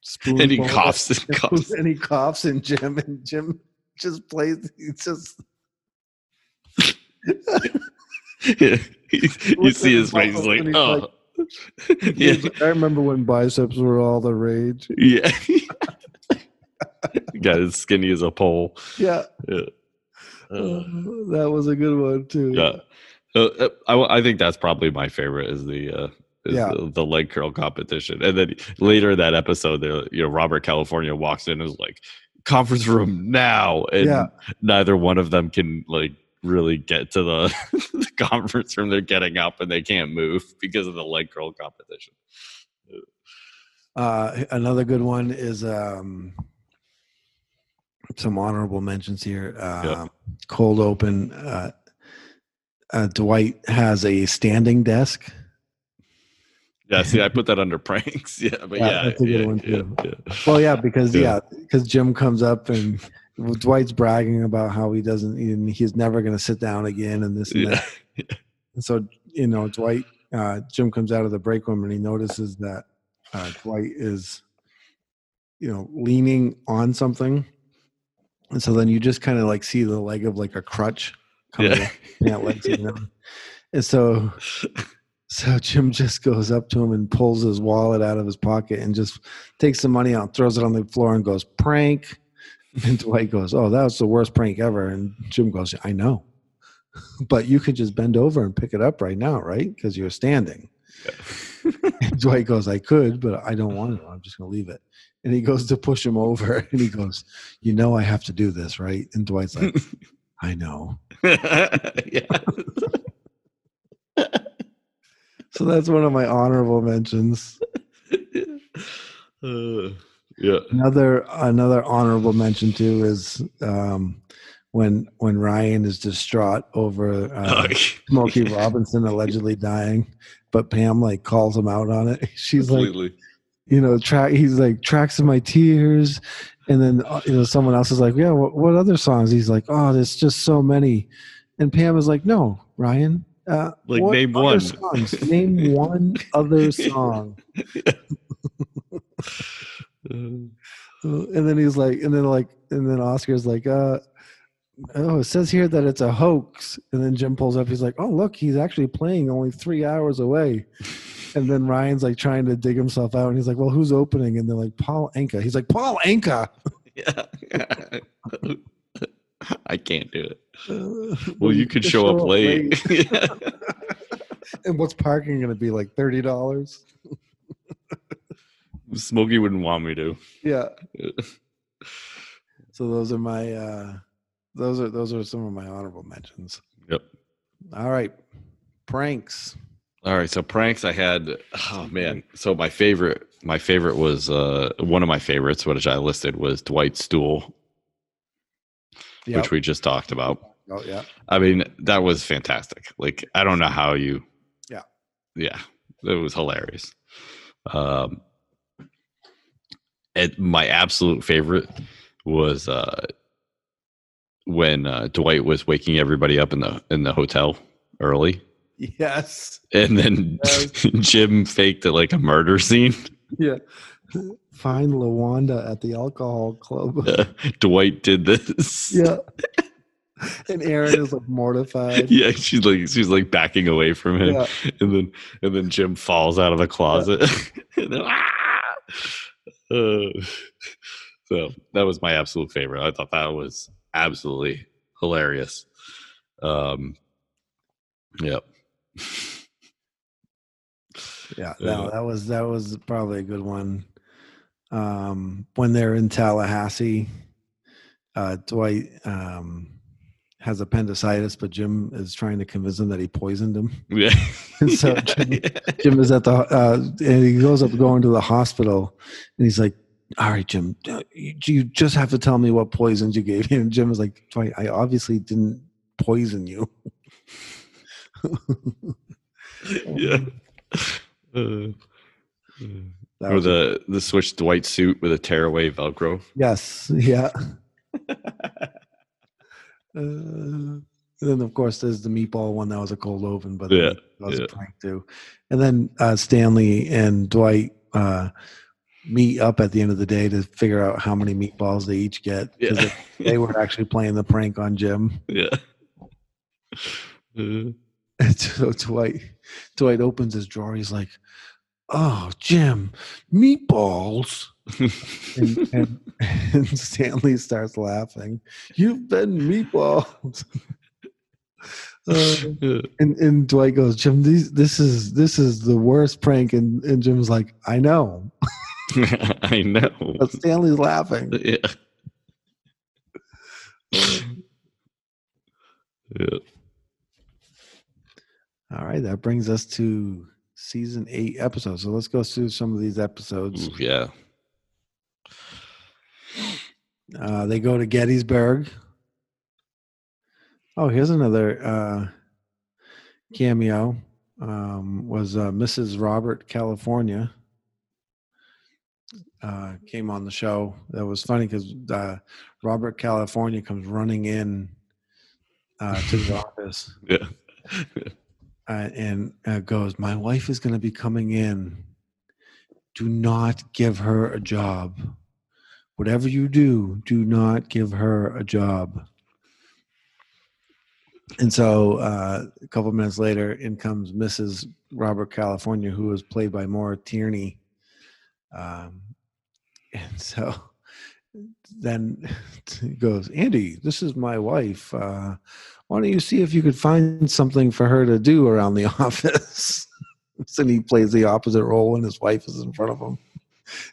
spoon and he coughs and (laughs) coughs. and he coughs, and Jim and Jim just plays. It's just Yeah. (laughs) you see his face, he's like, he's oh. (laughs) yeah, I remember when biceps were all the rage. yeah. Got as skinny as a pole. Yeah, Yeah. uh, Uh, that was a good one too. yeah. Uh, uh, I, I think that's probably my favorite is the uh, Yeah. the, the leg curl competition. And then later in that episode, there, you know, Robert California walks in and is like, conference room now. And Yeah. neither one of them can like really get to the, (laughs) the conference room. They're getting up and they can't move because of the leg curl competition. Uh, another good one is um, some honorable mentions here. Uh, Cold open. Uh, uh, Dwight has a standing desk. Yeah, see, I put that under pranks. (laughs) Yeah, but Yeah, yeah, that's a good yeah, one, yeah, too. yeah. Well, yeah, because Yeah. because Jim comes up and Dwight's bragging about how he doesn't, he- he's never going to sit down again, and this and that. (laughs) And so you know, Dwight, uh, Jim comes out of the break room and he notices that uh, Dwight is, you know, leaning on something, and so then you just kind of like see the leg of like a crutch coming Yeah. yeah, legs in them. (laughs) and so so Jim just goes up to him and pulls his wallet out of his pocket and just takes the money out, throws it on the floor, and goes prank. (laughs) And Dwight goes, "Oh, that was the worst prank ever." And Jim goes, "I know, (laughs) but you could just bend over and pick it up right now, right? Because you're standing." (laughs) And Dwight goes, "I could, but I don't want to. I'm just going to leave it." And he goes to push him over, and he goes, "You know, I have to do this, right?" And Dwight's like, "I know." yeah. So that's one of my honorable mentions. (laughs) Uh, yeah. Another another honorable mention too is um, when when Ryan is distraught over uh, (laughs) Smokey Robinson allegedly dying, but Pam like calls him out on it. (laughs) She's like, you know, track. He's like tracks of my tears, and then uh, you know someone else is like, yeah, what, what other songs? He's like, oh, there's just so many, and Pam is like, no, Ryan. Uh, Like, name one." Songs? Name one other song. (laughs) Uh, and then he's like, and then like, and then Oscar's like, uh, oh, it says here that it's a hoax. And then Jim pulls up. He's like, oh, look, he's actually playing only three hours away. (laughs) And then Ryan's like trying to dig himself out, and he's like, well, who's opening? And they're like, Paul Anka. He's like, Paul Anka. (laughs) yeah. (laughs) I can't do it. (laughs) Uh, Well, you could just show up late. (laughs) Yeah. and what's parking going to be like thirty dollars? Smokey wouldn't want me to. Yeah. So those are my uh those are those are some of my honorable mentions. Yep. All right, pranks. All right, so pranks I had oh man. So my favorite my favorite was uh one of my favorites, which I listed was Dwight's stool, Yeah. which we just talked about. Oh yeah. I mean, that was fantastic. Like I don't know how you Yeah. Yeah. It was hilarious. Um and my absolute favorite was uh when uh Dwight was waking everybody up in the in the hotel early Yes. and then Yes. (laughs) Jim faked it like a murder scene. Yeah. Find Lawanda at the alcohol club. Uh, (laughs) Dwight did this. yeah. (laughs) And Erin is like mortified. Yeah, she's like she's like backing away from him, Yeah. and then and then Jim falls out of the closet. (laughs) and then, "Ah!" Uh, (sighs) so that was my absolute favorite. I thought that was absolutely hilarious. Um, yep. Yeah, Yeah. no, that was that was probably a good one. Um, when they're in Tallahassee, uh, Dwight um, has appendicitis, but Jim is trying to convince him that he poisoned him. (laughs) Yeah. And so Yeah, (laughs) Jim, yeah. Jim is at the uh, and he goes up going to the hospital, and he's like, "All right, Jim, uh, you, you just have to tell me what poisons you gave him." And Jim is like, Dwight, "I obviously didn't poison you." (laughs) yeah. Uh, That or was- the the switch Dwight suit with a tearaway Velcro. yes, yeah. (laughs) Uh, And then, of course, there's the meatball one that was a cold open, but Yeah, that was yeah. a prank too. And then uh, Stanley and Dwight uh, meet up at the end of the day to figure out how many meatballs they each get. Yeah. they, they were actually playing the prank on Jim. yeah. (laughs) Uh, And so Dwight, Dwight opens his drawer. He's like, "Oh, Jim, meatballs." (laughs) And, and, and Stanley starts laughing. You've been meatballs. (laughs) Uh, (laughs) and, and Dwight goes, Jim, these, this is this is the worst prank. And, and Jim's like, I know. I know. But Stanley's laughing. Yeah. yeah. All right, that brings us to season eight episodes. So let's go through some of these episodes. Yeah. Uh, they go to Gettysburg. Oh, here's another uh, cameo. Um, was uh, Mrs. Robert California uh, came on the show. That was funny because uh, Robert California comes running in uh, to the (laughs) office Yeah. (laughs) uh, and uh, goes, "My wife is going to be coming in. Do not give her a job. Whatever you do, do not give her a job." And so, uh, a couple minutes later, in comes Mrs. Robert California, who was played by Maura Tierney. Um, and so, then he (laughs) goes, Andy, this is my wife. Uh, why don't you see if you could find something for her to do around the (laughs) office? so he plays the opposite role when his wife is in front of him.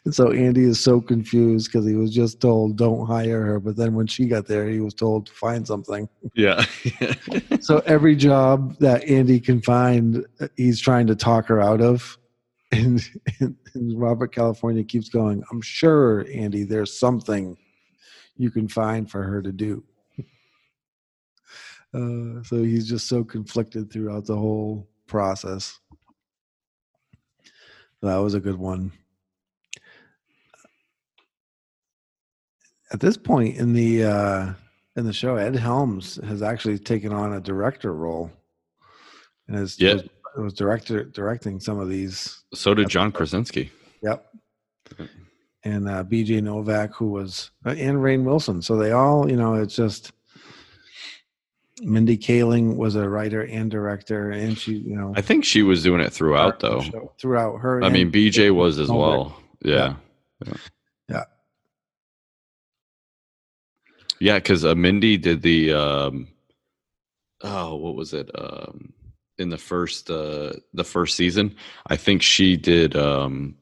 And so Andy is so confused because he was just told, don't hire her. But then when she got there, he was told to find something. Yeah. (laughs) So every job that Andy can find, uh, he's trying to talk her out of. And, and, and Robert California keeps going, I'm sure, Andy, there's something you can find for her to do. Uh, so he's just so conflicted throughout the whole process. That was a good one. At this point in the uh, in the show, Ed Helms has actually taken on a director role, and is Yeah. was, was director directing some of these. so did John Krasinski. Yep. And uh, B.J. Novak, who was uh, and Rainn Wilson, so they all, you know, it's just Mindy Kaling was a writer and director, and she, you know, I think she was doing it throughout, though. throughout her. I mean, BJ was as well. Yeah. Yeah. Yeah. Yeah. Yeah, because uh, Mindy did the um, oh, what was it? Um, in the first uh, the first season, I think she did um,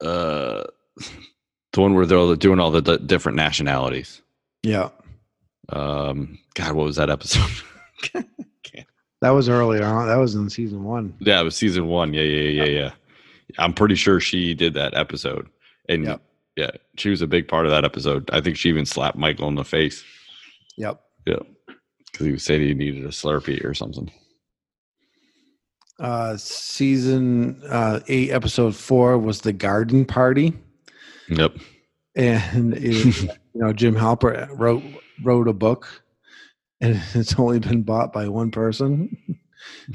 uh, (laughs) the one where they're doing all the d- different nationalities. yeah, Um, God, what was that episode? (laughs) that was earlier on. That was in season one. yeah, it was season one. Yeah, yeah, yeah, yeah. I'm pretty sure she did that episode, and Yep. yeah, she was a big part of that episode. I think she even slapped Michael in the face. Yep. Yeah, because he said he needed a Slurpee or something. Uh, season uh, eight, episode four was the garden party. Yep. and it, you know Jim Halpert wrote wrote a book, and (laughs) it's only been bought by one person,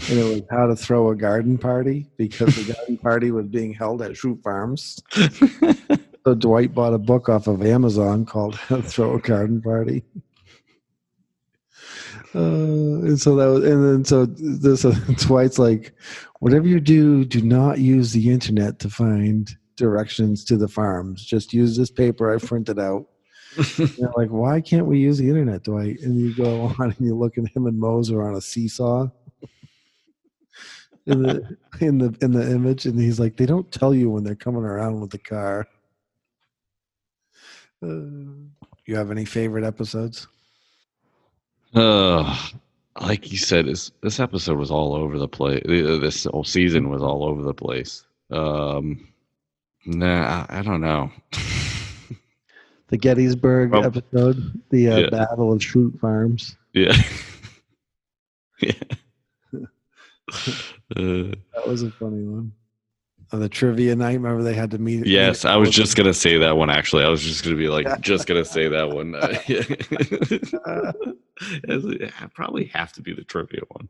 and it was how to throw a garden party because the garden (laughs) party was being held at Schrute Farms. So Dwight bought a book off of Amazon called (laughs) How to Throw a Garden Party. Uh, and so that was, and then so this uh, Dwight's like, whatever you do, do not use the internet to find directions to the farms. Just use this paper I printed out. Like, why can't we use the internet, Dwight? And you go (laughs) on and you look at him and Mose are on a seesaw in the in the in the image, and he's like, they don't tell you when they're coming around with the car. Uh, you have any favorite episodes? Uh, like you said, this this episode was all over the place. This whole season was all over the place. Um, nah, I, I don't know. (laughs) The Gettysburg Well, episode, the uh, yeah. Battle of Schrute Farms. yeah, (laughs) yeah. (laughs) Uh, That was a funny one. of the trivia night. Remember they had to meet. Yes, meet- I was just gonna say that one. Actually, I was just gonna be like, (laughs) just gonna say that one. I probably have to be the trivia one.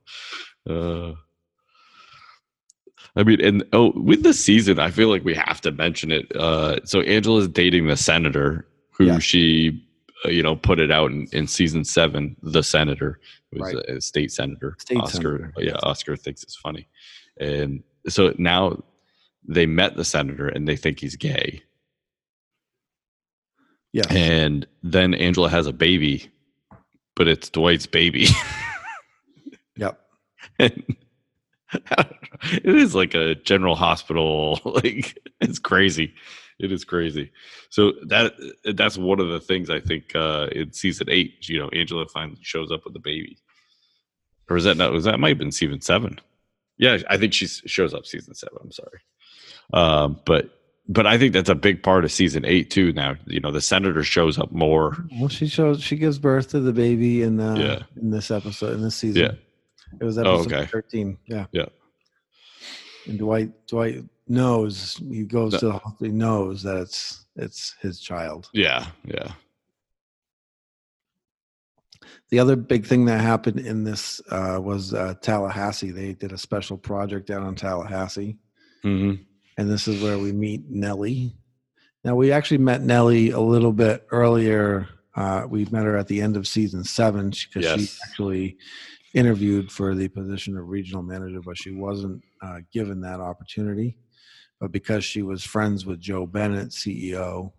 Uh, I mean, and oh, with the season, I feel like we have to mention it. Uh, so Angela's dating the senator who Yeah. she, uh, you know, put it out in, in season seven. The senator was Right. a, a state senator. State Oscar, senator, yeah. Oscar thinks it's funny, and so now they met the senator and they think he's gay. yeah And then Angela has a baby, but it's Dwight's baby. (laughs) Yep. and (laughs) it is like a general hospital. (laughs) Like it's crazy. It is crazy. So that that's one of the things I think uh in season eight, you know, Angela finally shows up with the baby. Or is that not was that might have been season seven? Yeah, I think she shows up season seven. I'm sorry. Um, but but I think that's a big part of season eight too. Now, you know, the senator shows up more. Well, she shows she gives birth to the baby in uh, Yeah. in this episode in this season. Yeah. It was Oh, episode okay. thirteen. Yeah. Yeah. And Dwight Dwight knows he goes to the hospital. He knows that it's it's his child. Yeah, yeah. The other big thing that happened in this uh, was uh, Tallahassee. They did a special project down in Tallahassee, hmm and this is where we meet Nellie. Now we actually met Nellie a little bit earlier. Uh, we met her at the end of season seven because she actually interviewed for the position of regional manager, but she wasn't uh, given that opportunity. But because she was friends with Jo Bennett, CEO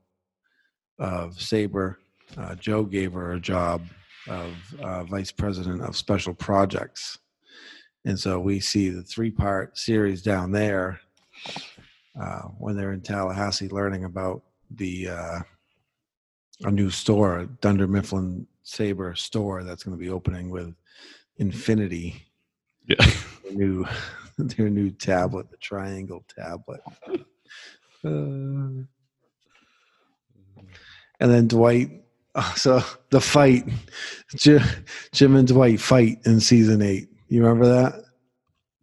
of Sabre, uh, Jo gave her a job of uh, vice president of special projects. And so we see the three part series down there uh, when they're in Tallahassee learning about the uh, a new store, Dunder Mifflin Sabre store that's going to be opening with Infinity, Yeah. new (laughs) their new tablet, the triangle tablet. (laughs) Uh, and then Dwight. (laughs) So the fight, Jim, Jim and Dwight fight in season eight. You remember that?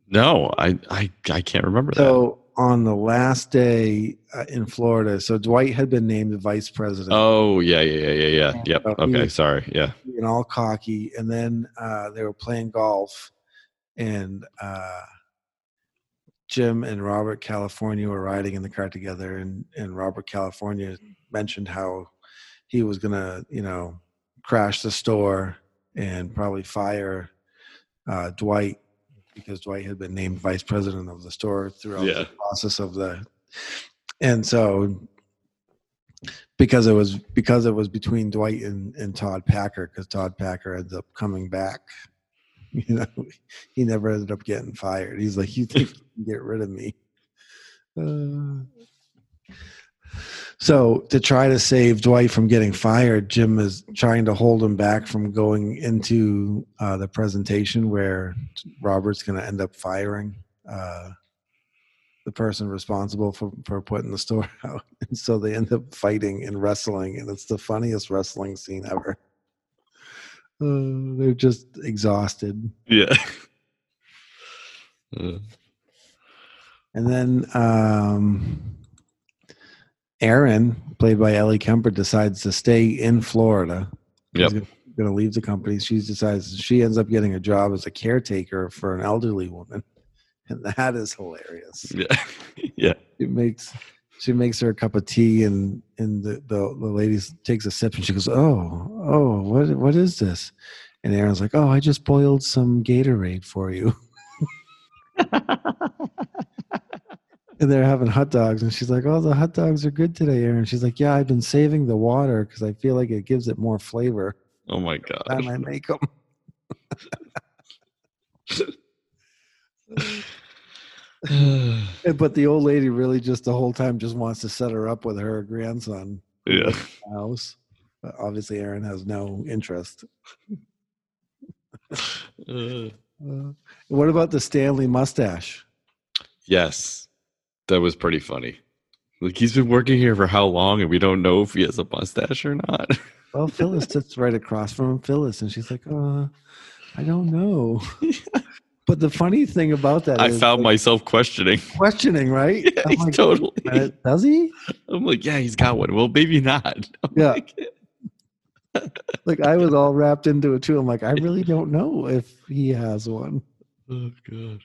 No, I, I I can't remember that. So on the last day uh, in Florida, so Dwight had been named vice president. Oh yeah, yeah, yeah, yeah, yeah. Yep. Okay, he- sorry. Yeah. and all cocky. And then uh, they were playing golf, and uh, Jim and Robert California were riding in the car together, and and Robert California mentioned how he was gonna, you know, crash the store and probably fire uh, Dwight because Dwight had been named vice president of the store throughout Yeah. the process of the, and so because it was because it was between Dwight and, and Todd Packer because Todd Packer ends up coming back. (laughs) You know, he never ended up getting fired. He's like, you (laughs) think you can get rid of me? Uh, so to try to save Dwight from getting fired, Jim is trying to hold him back from going into uh, the presentation where Robert's going to end up firing uh, the person responsible for, for putting the store (laughs) out. And so they end up fighting and wrestling, and it's the funniest wrestling scene ever. Uh, they're just exhausted. Yeah. (laughs) Uh, And then um, Erin, played by Ellie Kemper, decides to stay in Florida. Yep. She's going to leave the company. She decides she ends up getting a job as a caretaker for an elderly woman, and that is hilarious. yeah. (laughs) yeah. It makes she makes her a cup of tea, and and the, the the lady takes a sip, and she goes, "Oh, oh, what what is this?" And Erin's like, "Oh, I just boiled some Gatorade for you." (laughs) and they're having hot dogs and she's like oh the hot dogs are good today erin she's like yeah i've been saving the water because i feel like it gives it more flavor Oh my time god. i make them (laughs) (laughs) (sighs) (sighs) (sighs) (laughs) but the old lady really just the whole time just wants to set her up with her grandson yeah. house but obviously erin has no interest Uh, uh, what about the stanley mustache yes. That was pretty funny. Like he's been working here for how long and we don't know if he has a mustache or not. (laughs) well phyllis sits right across from him phyllis and she's like uh i don't know (laughs) But the funny thing about that I found like, myself questioning. (laughs) questioning, right? Yeah, like, totally. "Wait a minute, Does he? I'm like, yeah, he's got one. Well, maybe not. (laughs) I'm Yeah. like, (laughs) Like I was all wrapped into it too. I'm like, I really don't know if he has one. oh god.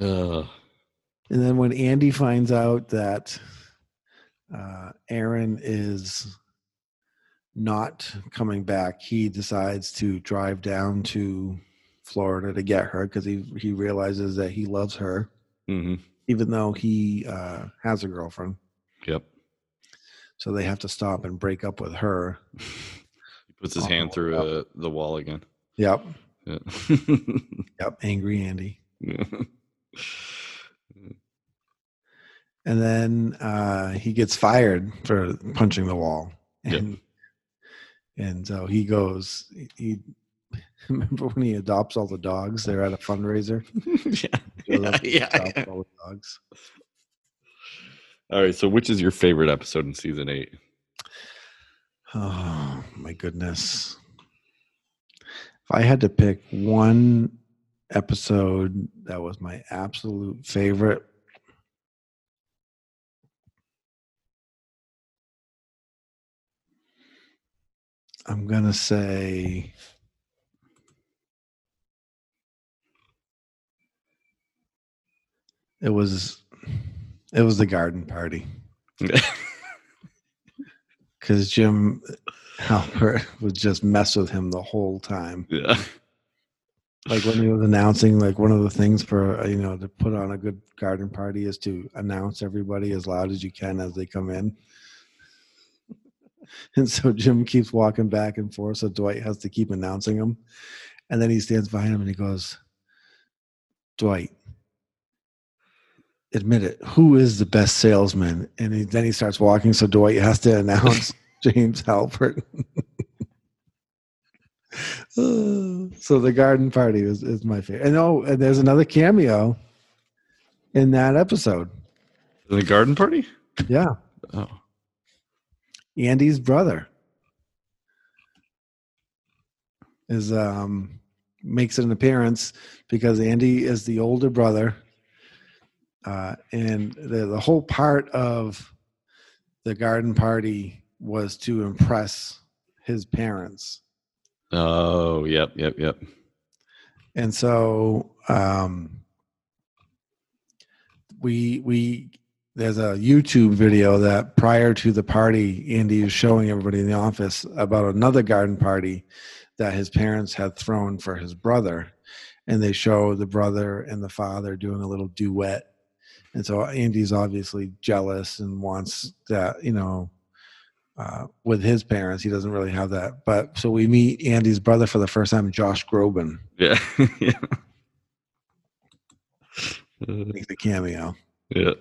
Uh, And then when Andy finds out that uh, Erin is not coming back, he decides to drive down to Florida to get her because he he realizes that he loves her, mhm. even though he uh, has a girlfriend. Yep. So they have to stop and break up with her. He puts his Oh, hand through yep. uh, the wall again. Yep. Yeah. (laughs) Yep. Angry Andy. (laughs) And then uh, he gets fired for punching the wall. Yep. And and so he goes. He (laughs) remember when he adopts all the dogs? They're at a fundraiser. (laughs) yeah. (laughs) Yeah, yeah, yeah. all the dogs. All right. So, which is your favorite episode in season eight? Oh my goodness! If I had to pick one episode that was my absolute favorite, I'm gonna say it was it was the garden party (laughs) because Jim Halpert would just mess with him the whole time. yeah. Like when he was announcing, like one of the things for you know to put on a good garden party is to announce everybody as loud as you can as they come in. (laughs) And so Jim keeps walking back and forth, so Dwight has to keep announcing him. And then he stands behind him and he goes, Dwight, admit it, who is the best salesman? And he, then he starts walking, so Dwight has to announce (laughs) James Halpert. (laughs) So the garden party is, is my favorite. And oh, and there's another cameo in that episode. The garden party? Yeah. Oh. Andy's brother is um makes an appearance because Andy is the older brother. Uh, and the, the whole part of the garden party was to impress his parents. Oh, yep, yep, yep. and so um we we there's a youtube video that prior to the party andy is showing everybody in the office about another garden party that his parents had thrown for his brother and they show the brother and the father doing a little duet and so andy's obviously jealous and wants that you know uh, with his parents he doesn't really have that but so we meet andy's brother for the first time josh groban Yeah. (laughs) yeah. Makes a cameo yeah.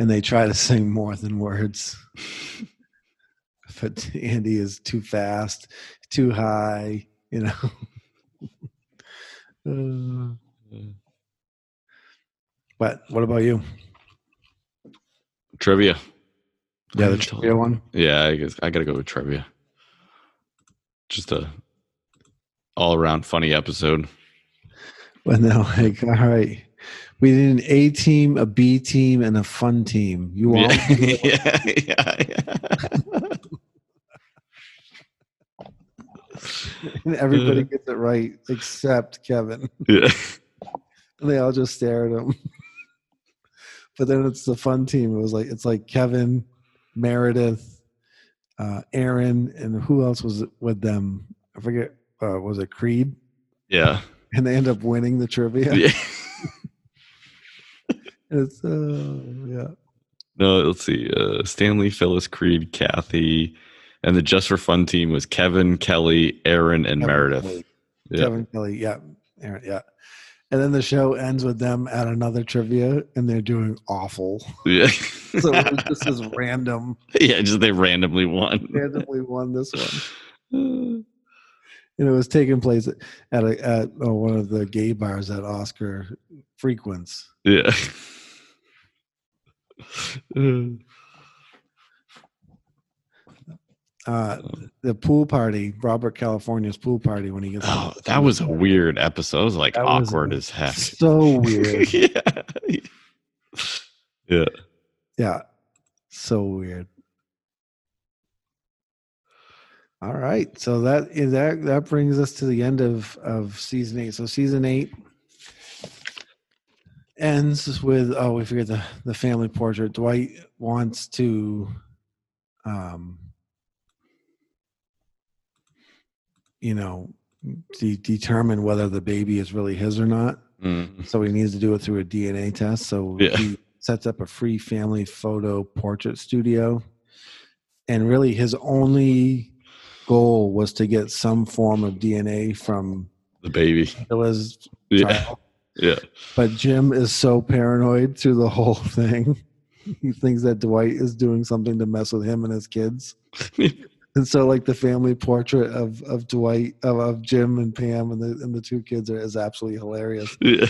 And they try to sing more than words (laughs) but andy is too fast too high you know (laughs) Uh, but what about you Trivia. yeah the I trivia one Yeah, I guess I gotta go with trivia. Just a all around funny episode. but no (laughs) like all right we did an a team a b team and a fun team you all (laughs) Yeah, yeah, yeah, (laughs) everybody gets it right except kevin (laughs) yeah. and they all just stare at him. but then it's the fun team. It was like it's like Kevin, Meredith, uh, Erin, and who else was with them? I forget. Uh, was it Creed? Yeah. And they end up winning the trivia. Yeah. It's uh, yeah. No, let's see. Uh, Stanley, Phyllis, Creed, Kathy, and the Just for Fun team was Kevin, Kelly, Erin, and Kevin Meredith. Kelly. Yeah. Kevin Kelly, yeah, Erin, yeah. And then the show ends with them at another trivia, and they're doing awful. Yeah. (laughs) So it was just this random, (laughs) yeah, just they randomly won. randomly won this one. (sighs) and it was taking place at a at oh, one of the gay bars that Oscar frequents. yeah. Uh, the pool party, Robert California's pool party when he gets. Oh, that was a weird episode. It was like That was awkward as heck. so weird. (laughs) yeah. Yeah. yeah, so weird. All right, so that is that that brings us to the end of of season eight. So season eight ends with oh we forget the the family portrait. Dwight wants to um you know de- determine whether the baby is really his or not. Mm. So he needs to do it through a DNA test. So Yeah. he sets up a free family photo portrait studio. And really, his only goal was to get some form of DNA from The baby. Hilla's Yeah. child. Yeah. But Jim is so paranoid through the whole (laughs) thing. He thinks that Dwight is doing something to mess with him and his kids. (laughs) And so, like the family portrait of of Dwight, of, of Jim and Pam and the and the two kids are, is absolutely hilarious yeah.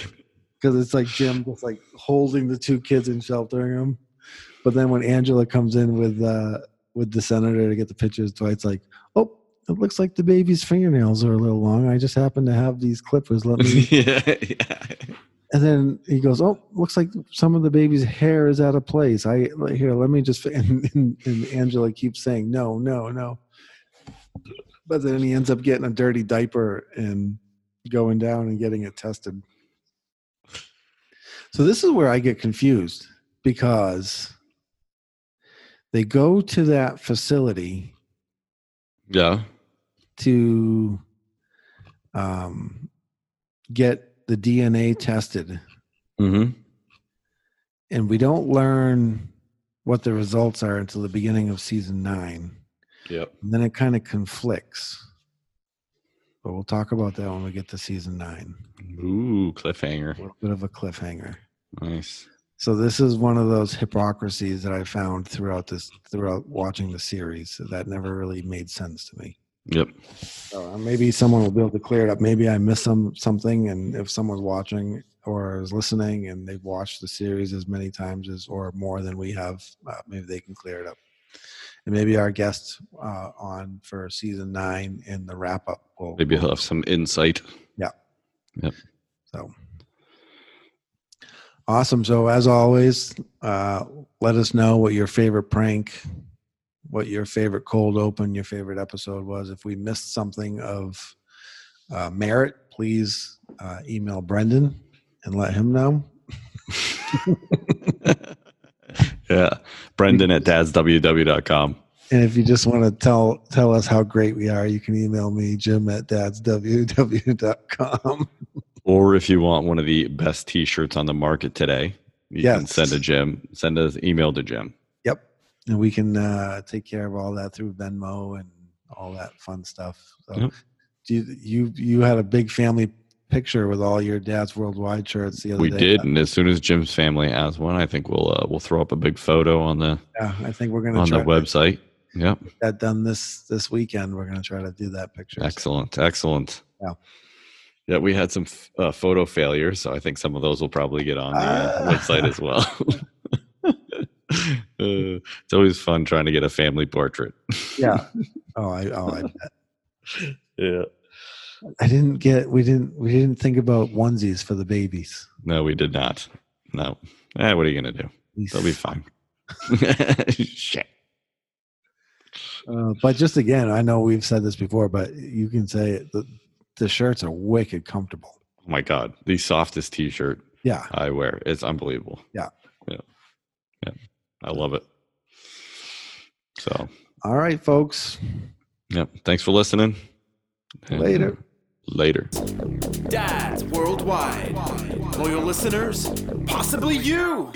because it's like Jim just like holding the two kids and sheltering them. But then when Angela comes in with uh with the senator to get the pictures, Dwight's like, "Oh, it looks like the baby's fingernails are a little long. I just happen to have these clippers. Let (laughs) me." yeah. yeah. and then he goes, "Oh, looks like some of the baby's hair is out of place. I here, let me just." (laughs) And, and, and Angela keeps saying, "No, no, no." But then he ends up getting a dirty diaper and going down and getting it tested. So this is where I get confused because they go to that facility Yeah. to um, get the DNA tested Mm-hmm. and we don't learn what the results are until the beginning of season nine. Yep. And then it kind of conflicts. But we'll talk about that when we get to season nine. Ooh, cliffhanger. A little bit of a cliffhanger. Nice. So this is one of those hypocrisies that I found throughout this throughout watching the series that never really made sense to me. Yep. So uh, maybe someone will be able to clear it up. Maybe I missed some something, and if someone's watching or is listening and they've watched the series as many times as or more than we have, uh, maybe they can clear it up. And maybe our guest uh, on for season nine in the wrap up will Maybe he'll have some insight. Yeah. Yep. So awesome. So as always, uh, let us know what your favorite prank, what your favorite cold open, your favorite episode was. If we missed something of uh, merit, please uh, email Brendan and let him know. (laughs) yeah. Brendan at dadsww.com. And if you just want to tell tell us how great we are, you can email me, Jim at dadsww.com. (laughs) Or if you want one of the best t-shirts on the market today, you can send a Jim, send an email to Jim. Yep. And we can uh, take care of all that through Venmo and all that fun stuff. So Yep. do you, you you had a big family picture with all your dad's worldwide shirts the other We day. We did, and as soon as Jim's family has one, I think we'll uh, we'll throw up a big photo on the Yeah, I think we're gonna on the website. Yep. that done this this weekend. We're gonna try to do that picture. So, Excellent. Excellent. Yeah. Yeah, we had some f- uh, photo failures, so I think some of those will probably get on the uh, website as well. (laughs) (laughs) Uh, it's always fun trying to get a family portrait. yeah. (laughs) Oh, I oh I bet. Yeah. I didn't get we didn't we didn't think about onesies for the babies. No, we did not. No. Eh, what are you gonna do? They'll be fine. Shit. Uh, but just again, I know we've said this before, but you can say it, the the shirts are wicked comfortable. Oh my god, the softest T-shirt Yeah. I wear. It's unbelievable. Yeah. Yeah. Yeah. I love it. So, All right, folks. yep. Thanks for listening. And, Later. Later. Dads worldwide. Loyal listeners, possibly you.